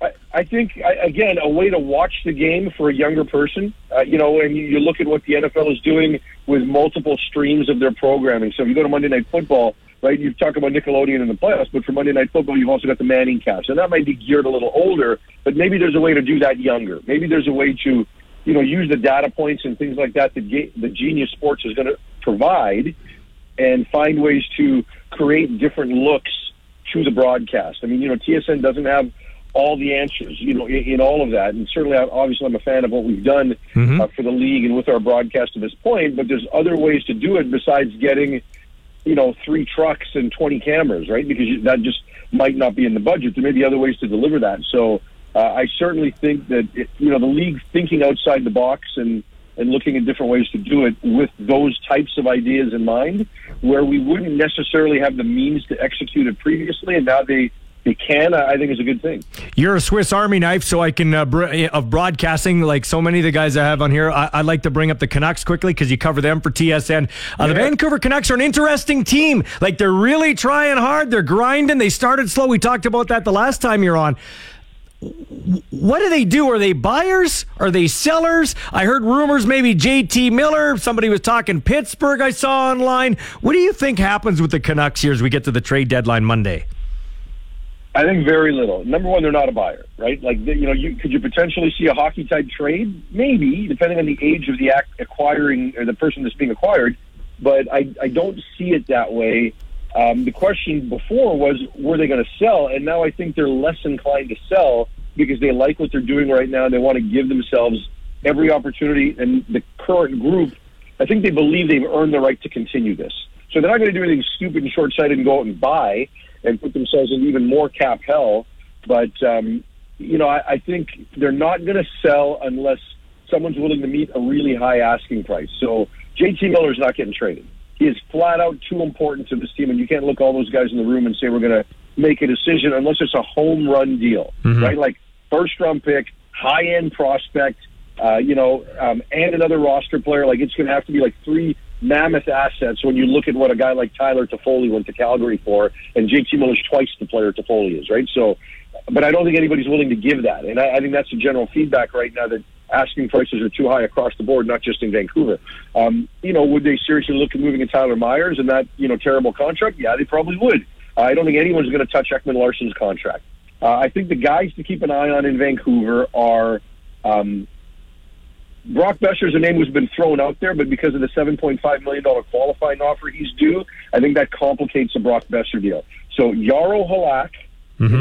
I, I think I, again a way to watch the game for a younger person. Uh, you know, and you, you look at what the NFL is doing with multiple streams of their programming. So if you go to Monday Night Football, right, you talk about Nickelodeon in the playoffs, but for Monday Night Football, you've also got the Manning cast, and that might be geared a little older. But maybe there's a way to do that younger. Maybe there's a way to, you know, use the data points and things like that that the Genius Sports is going to provide, and find ways to create different looks to the broadcast. I mean, you know, TSN doesn't have all the answers, you know, in, in all of that. And certainly, I- obviously, I'm a fan of what we've done uh, for the league and with our broadcast to this point. But there's other ways to do it besides getting, you know, three trucks and 20 cameras, right? Because you, that just might not be in the budget. There may be other ways to deliver that. So uh, I certainly think that it, you know the league thinking outside the box and and looking at different ways to do it with those types of ideas in mind, where we wouldn't necessarily have the means to execute it previously, and now they they can. I think is a good thing.
You're a Swiss Army knife, so I can uh, br- of broadcasting like so many of the guys I have on here. I- I'd like to bring up the Canucks quickly because you cover them for TSN. Uh, The Vancouver Canucks are an interesting team. Like they're really trying hard. They're grinding. They started slow. We talked about that the last time you're on. What do they do? Are they buyers? Are they sellers? I heard rumors maybe JT Miller. Somebody was talking Pittsburgh. I saw online. What do you think happens with the Canucks here as we get to the trade deadline Monday?
I think very little. Number one, they're not a buyer, right? Like, you know, you could you potentially see a hockey type trade? Maybe, depending on the age of the ac acquiring or the person that's being acquired. But I, I don't see it that way. Um, the question before was, were they going to sell? And now I think they're less inclined to sell because they like what they're doing right now. and They want to give themselves every opportunity. And the current group, I think they believe they've earned the right to continue this. So they're not going to do anything stupid and short sighted and go out and buy and put themselves in even more cap hell. But, um, you know, I, I think they're not going to sell unless someone's willing to meet a really high asking price. So JT Miller's not getting traded. He is flat out too important to this team, and you can't look all those guys in the room and say we're going to make a decision unless it's a home run deal, right? Like first round pick, high end prospect, uh, you know, um, and another roster player. Like it's going to have to be like three mammoth assets when you look at what a guy like Tyler Toffoli went to Calgary for, and JT Miller's twice the player Toffoli is, right? So, but I don't think anybody's willing to give that, and I, I think that's the general feedback right now that asking prices are too high across the board, not just in Vancouver. Um, you know, would they seriously look at moving to Tyler Myers and that you know terrible contract? Yeah, they probably would. Uh, I don't think anyone's going to touch Ekman-Larsson's contract. Uh, I think the guys to keep an eye on in Vancouver are. Um, Brock Boeser's a name who's been thrown out there, but because of the $7.5 million qualifying offer he's due, I think that complicates the Brock Besser deal. So Jaro Halak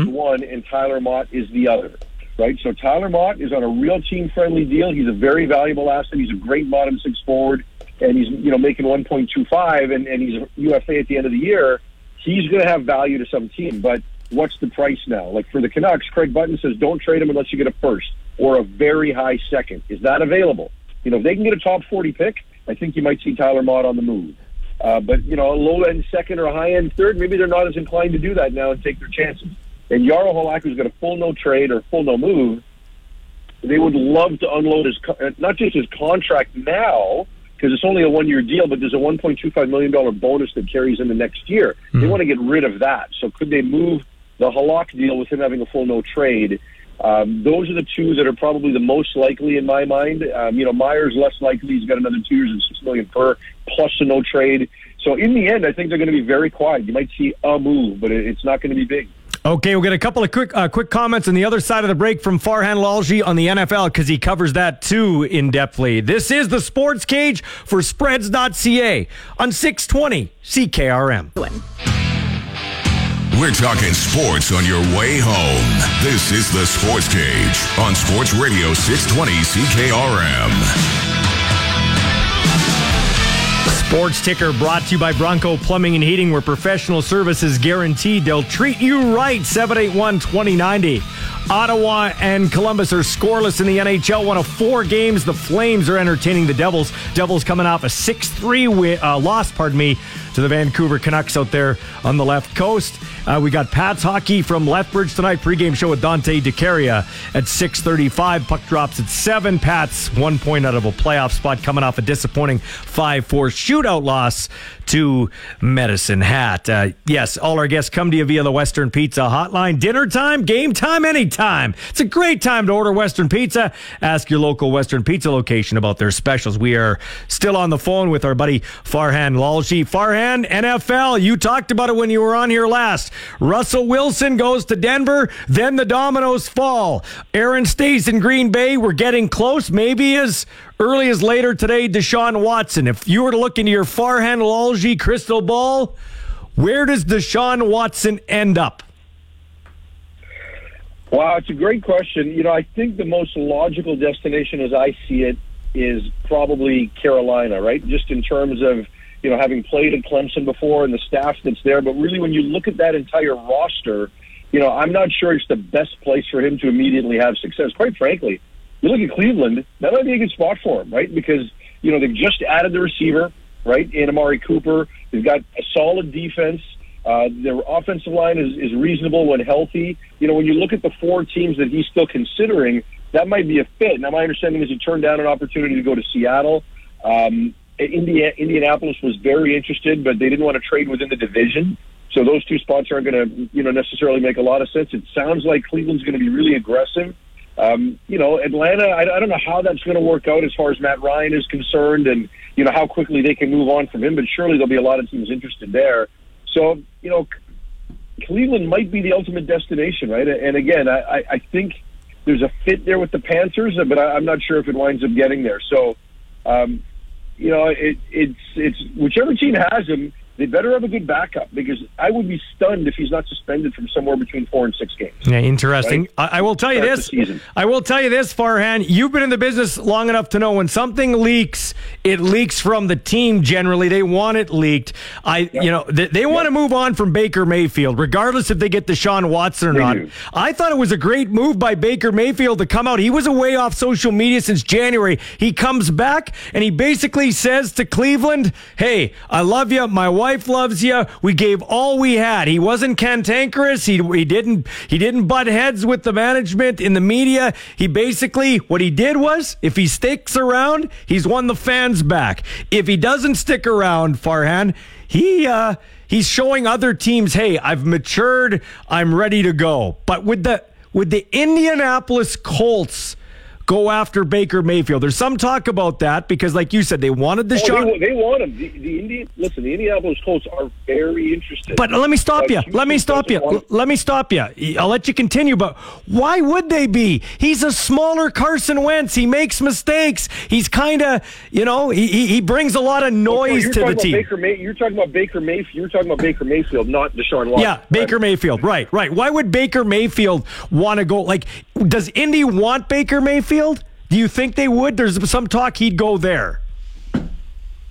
is one, and Tyler Motte is the other. Right? So Tyler Motte is on a real team friendly deal. He's a very valuable asset. He's a great bottom six forward, and he's you know making 1.25, and, and he's a UFA at the end of the year. He's going to have value to some team, but what's the price now? Like for the Canucks, Craig Button says don't trade him unless you get a first or a very high second. Is that available? You know, if they can get a top 40 pick, I think you might see Tyler Motte on the move. Uh, but, you know, a low end second or a high end third, maybe they're not as inclined to do that now and take their chances. And Jaro Halak, who's got a full no trade or full no move, they would love to unload his, uh, not just his contract now, because it's only a one year deal, but there's a $1.25 million bonus that carries into next year. They want to get rid of that. So could they move the Halak deal with him having a full no trade? Um, those are the two that are probably the most likely in my mind. Um, you know, Myers less likely. He's got another two years and six million per plus a no trade. So in the end, I think they're going to be very quiet. You might see a move, but it's not going to be big.
Okay, we'll get a couple of quick uh, quick comments on the other side of the break from Farhan Lalji on the NFL because he covers that too in depthly. This is the Sports Cage for Spreads.ca on 620 CKRM.
We're talking sports on your way home. This is the Sports Cage on Sports Radio 620 CKRM.
Sports Ticker brought to you by Bronco Plumbing and Heating, where professional service is guaranteed. They'll treat you right. 781 2090. Ottawa and Columbus are scoreless in the NHL. One of four games. The Flames are entertaining the Devils. Devils coming off a 6 3 uh, loss, pardon me, to the Vancouver Canucks out there on the left coast. Uh, we got Pats hockey from Lethbridge tonight. Pregame show with Dante DeCaria at 6:35. Puck drops at seven. Pats one point out of a playoff spot, coming off a disappointing 5-4 shootout loss to Medicine Hat. Uh, yes, all our guests come to you via the Western Pizza Hotline. Dinner time, game time, anytime. It's a great time to order Western Pizza. Ask your local Western Pizza location about their specials. We are still on the phone with our buddy Farhan Lalji. Farhan, NFL, you talked about it when you were on here last. Russell Wilson goes to Denver, then the dominoes fall. Aaron stays in Green Bay. We're getting close, maybe as early as later today. Deshaun Watson. If you were to look into your Farhan Lalji crystal ball, where does Deshaun Watson end up?
Wow, it's a great question. You know, I think the most logical destination as I see it is probably Carolina, right? Just in terms of, you know, having played at Clemson before and the staff that's there. But really, when you look at that entire roster, you know, I'm not sure it's the best place for him to immediately have success. Quite frankly, you look at Cleveland, that might be a good spot for him, right? Because, you know, they've just added the receiver, right, in Amari Cooper. They've got a solid defense. Uh, their offensive line is, is reasonable when healthy. You know, when you look at the four teams that he's still considering, that might be a fit. Now, my understanding is he turned down an opportunity to go to Seattle. Um, Indiana, Indianapolis was very interested, but they didn't want to trade within the division. So those two spots aren't going to, you know, necessarily make a lot of sense. It sounds like Cleveland's going to be really aggressive. Um, you know, Atlanta, I, I don't know how that's going to work out as far as Matt Ryan is concerned and, you know, how quickly they can move on from him, but surely there'll be a lot of teams interested there. So, you know, Cleveland might be the ultimate destination, right? And again, I, I think there's a fit there with the Panthers, but I, I'm not sure if it winds up getting there. So, um, you know, it, it's it's whichever team has him, they better have a good backup because I would be stunned if he's not suspended from somewhere between four and six games.
Yeah, interesting.
Right?
I, I will tell you
Start
this. I will tell you this, Farhan. You've been in the business long enough to know when something leaks, it leaks from the team. Generally, they want it leaked. I, you know, they, they want to move on from Baker Mayfield, regardless if they get Deshaun Watson or
They
not.
do.
I thought it was a great move by Baker Mayfield to come out. He was away off social media since January. He comes back and he basically says to Cleveland, "Hey, I love you. My wife loves you. We gave all we had." He wasn't cantankerous. He he didn't he didn't butt heads with the management in the media. He basically what he did was if he sticks around, he's won the fans back. If he doesn't stick around, Farhan, he uh he's showing other teams, "Hey, I've matured. I'm ready to go." But with the would the Indianapolis Colts go after Baker Mayfield? There's some talk about that because, like you said, they wanted the
Oh,
shot.
they, they want him. The, the Indian, listen, the Indianapolis Colts are very interested.
But let me stop
But
you. Let me stop you.
want
Let me stop you. I'll let you continue, but why would they be? He's a smaller Carson Wentz. He makes mistakes. He's kind of, you know, he, he he brings a lot of oh, noise
you're
to the
talking about
team.
Baker May, you're talking about Baker Mayfield. You're talking about Baker Mayfield, not Deshaun Watson.
Yeah, Baker Mayfield. Right, right. Why would Baker Mayfield want to go? Like, does Indy want Baker Mayfield? Do you think they would? There's some talk he'd go there.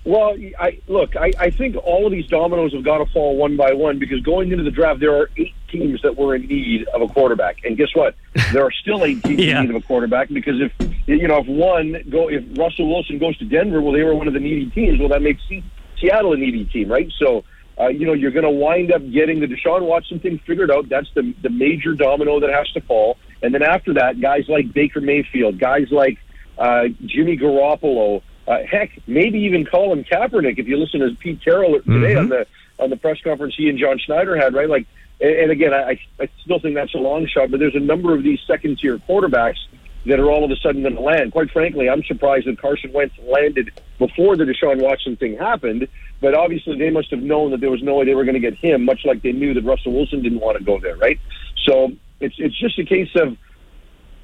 Well, I look. I, I think all of these dominoes have got to fall one by one because going into the draft, there are eight teams that were in need of a quarterback, and guess what? There are still eight teams [LAUGHS]
Yeah.
in need of a quarterback because if you know if one go if Russell Wilson goes to Denver, well, they were one of the needy teams. Well, that makes Se- Seattle a needy team, right? So. Uh, you know, you're going to wind up getting the Deshaun Watson thing figured out. That's the the major domino that has to fall. And then after that, guys like Baker Mayfield, guys like uh, Jimmy Garoppolo, uh, heck, maybe even Colin Kaepernick. If you listen to Pete Carroll today on the on the press conference he and John Schneider had, right? Like, and, and again, I, I still think that's a long shot, but there's a number of these second tier quarterbacks that are all of a sudden going to land. Quite frankly, I'm surprised that Carson Wentz landed before the Deshaun Watson thing happened. But obviously, they must have known that there was no way they were going to get him, much like they knew that Russell Wilson didn't want to go there, right? So it's it's just a case of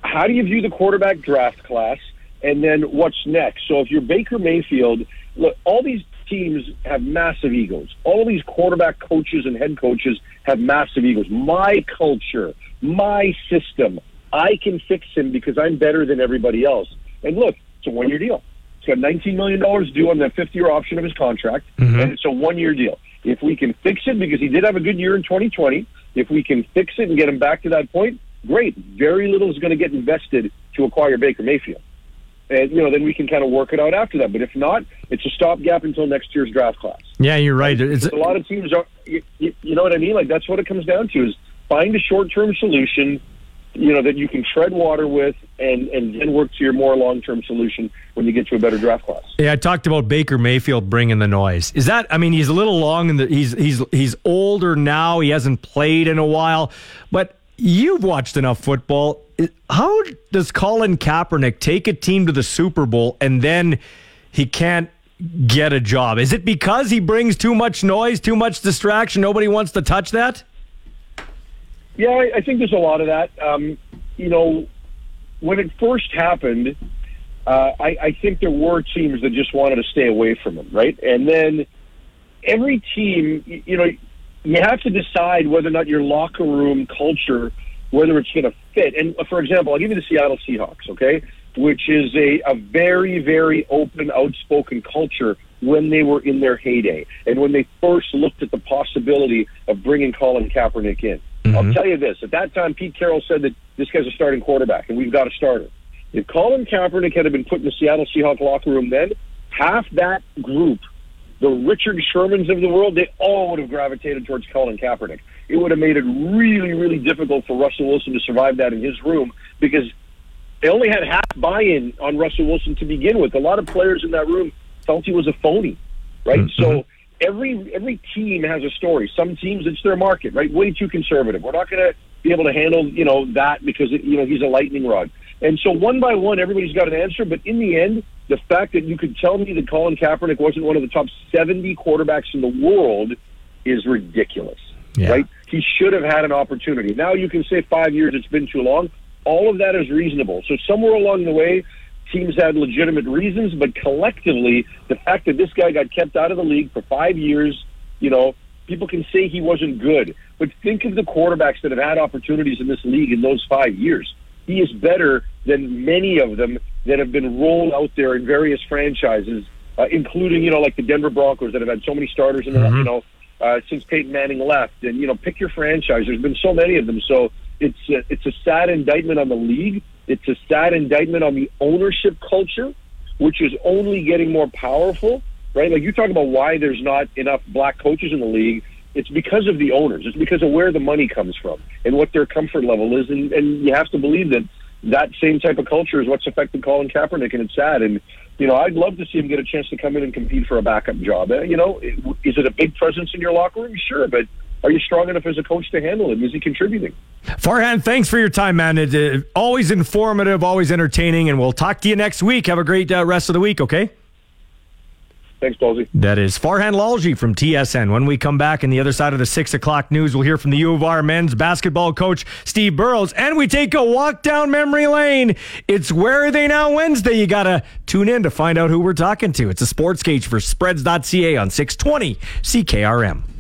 how do you view the quarterback draft class, and then what's next? So if you're Baker Mayfield, look, all these teams have massive egos. All these quarterback coaches and head coaches have massive egos. My culture, my system, I can fix him because I'm better than everybody else. And look, it's a one year deal. He's got $19 million due on the fifth year option of his contract, mm-hmm. and it's a one year deal. If we can fix it, because he did have a good year in 2020, if we can fix it and get him back to that point, great. Very little is going to get invested to acquire Baker Mayfield. And, you know, then we can kind of work it out after that. But if not, it's a stopgap until next year's draft class.
Yeah, you're right. It's,
a lot of teams are, you, you, you know what I mean? Like, that's what it comes down to is find a short term solution, you know, that you can tread water with and, and then work to your more long term solution when you get to a better draft class.
Yeah, I talked about Baker Mayfield bringing the noise. Is that? I mean, he's a little long the. He's he's he's older now. He hasn't played in a while, but you've watched enough football. How does Colin Kaepernick take a team to the Super Bowl and then he can't get a job? Is it because he brings too much noise, too much distraction? Nobody wants to touch that.
Yeah, I, I think there's a lot of that. Um, you know, when it first happened, uh, I, I think there were teams that just wanted to stay away from him, right? And then every team, you know, you have to decide whether or not your locker room culture, whether it's going to fit. And uh, for example, I'll give you the Seattle Seahawks, okay, which is a, a very, very open, outspoken culture when they were in their heyday and when they first looked at the possibility of bringing Colin Kaepernick in. I'll mm-hmm. tell you this: at that time, Pete Carroll said that this guy's a starting quarterback, and we've got a starter. If Colin Kaepernick had been put in the Seattle Seahawks locker room then, half that group, the Richard Shermans of the world, they all would have gravitated towards Colin Kaepernick. It would have made it really, really difficult for Russell Wilson to survive that in his room because they only had half buy-in on Russell Wilson to begin with. A lot of players in that room felt he was a phony, right? Mm-hmm. So every every team has a story. Some teams it's their market, right? Way too conservative. We're not going to be able to handle you know that because you know he's a lightning rod. And so one by one, everybody's got an answer. But in the end, the fact that you could tell me that Colin Kaepernick wasn't one of the top seventy quarterbacks in the world is ridiculous, right? He should have had an opportunity. Now you can say five years; it's been too long. All of that is reasonable. So somewhere along the way, teams had legitimate reasons, but collectively, the fact that this guy got kept out of the league for five years, you know, people can say he wasn't good. But think of the quarterbacks that have had opportunities in this league in those five years. He is better than many of them that have been rolled out there in various franchises, uh, including, you know, like the Denver Broncos that have had so many starters in the, you know, uh, since Peyton Manning left. And, you know, pick your franchise. There's been so many of them. So it's a, it's a sad indictment on the league. It's a sad indictment on the ownership culture, which is only getting more powerful, right? Like you talk about why there's not enough black coaches in the league. It's because of the owners. It's because of where the money comes from and what their comfort level is. And, and you have to believe that that same type of culture is what's affected Colin Kaepernick, and it's sad. And you know, I'd love to see him get a chance to come in and compete for a backup job. Uh, You know, is it a big presence in your locker room? Sure, but are you strong enough as a coach to handle him? Is he contributing?
Farhan, thanks for your time, man. It's uh, always informative, always entertaining, and we'll talk to you next week. Have a great uh, rest of the week, okay?
Thanks, Ballsy.
That is Farhan Lalji from TSN. When we come back in the other side of the six o'clock news, we'll hear from the U of R men's basketball coach Steve Burrows, and we take a walk down memory lane. It's Where Are They Now Wednesday. You got to tune in to find out who we're talking to. It's a sports cage for spreads.ca on 620 CKRM.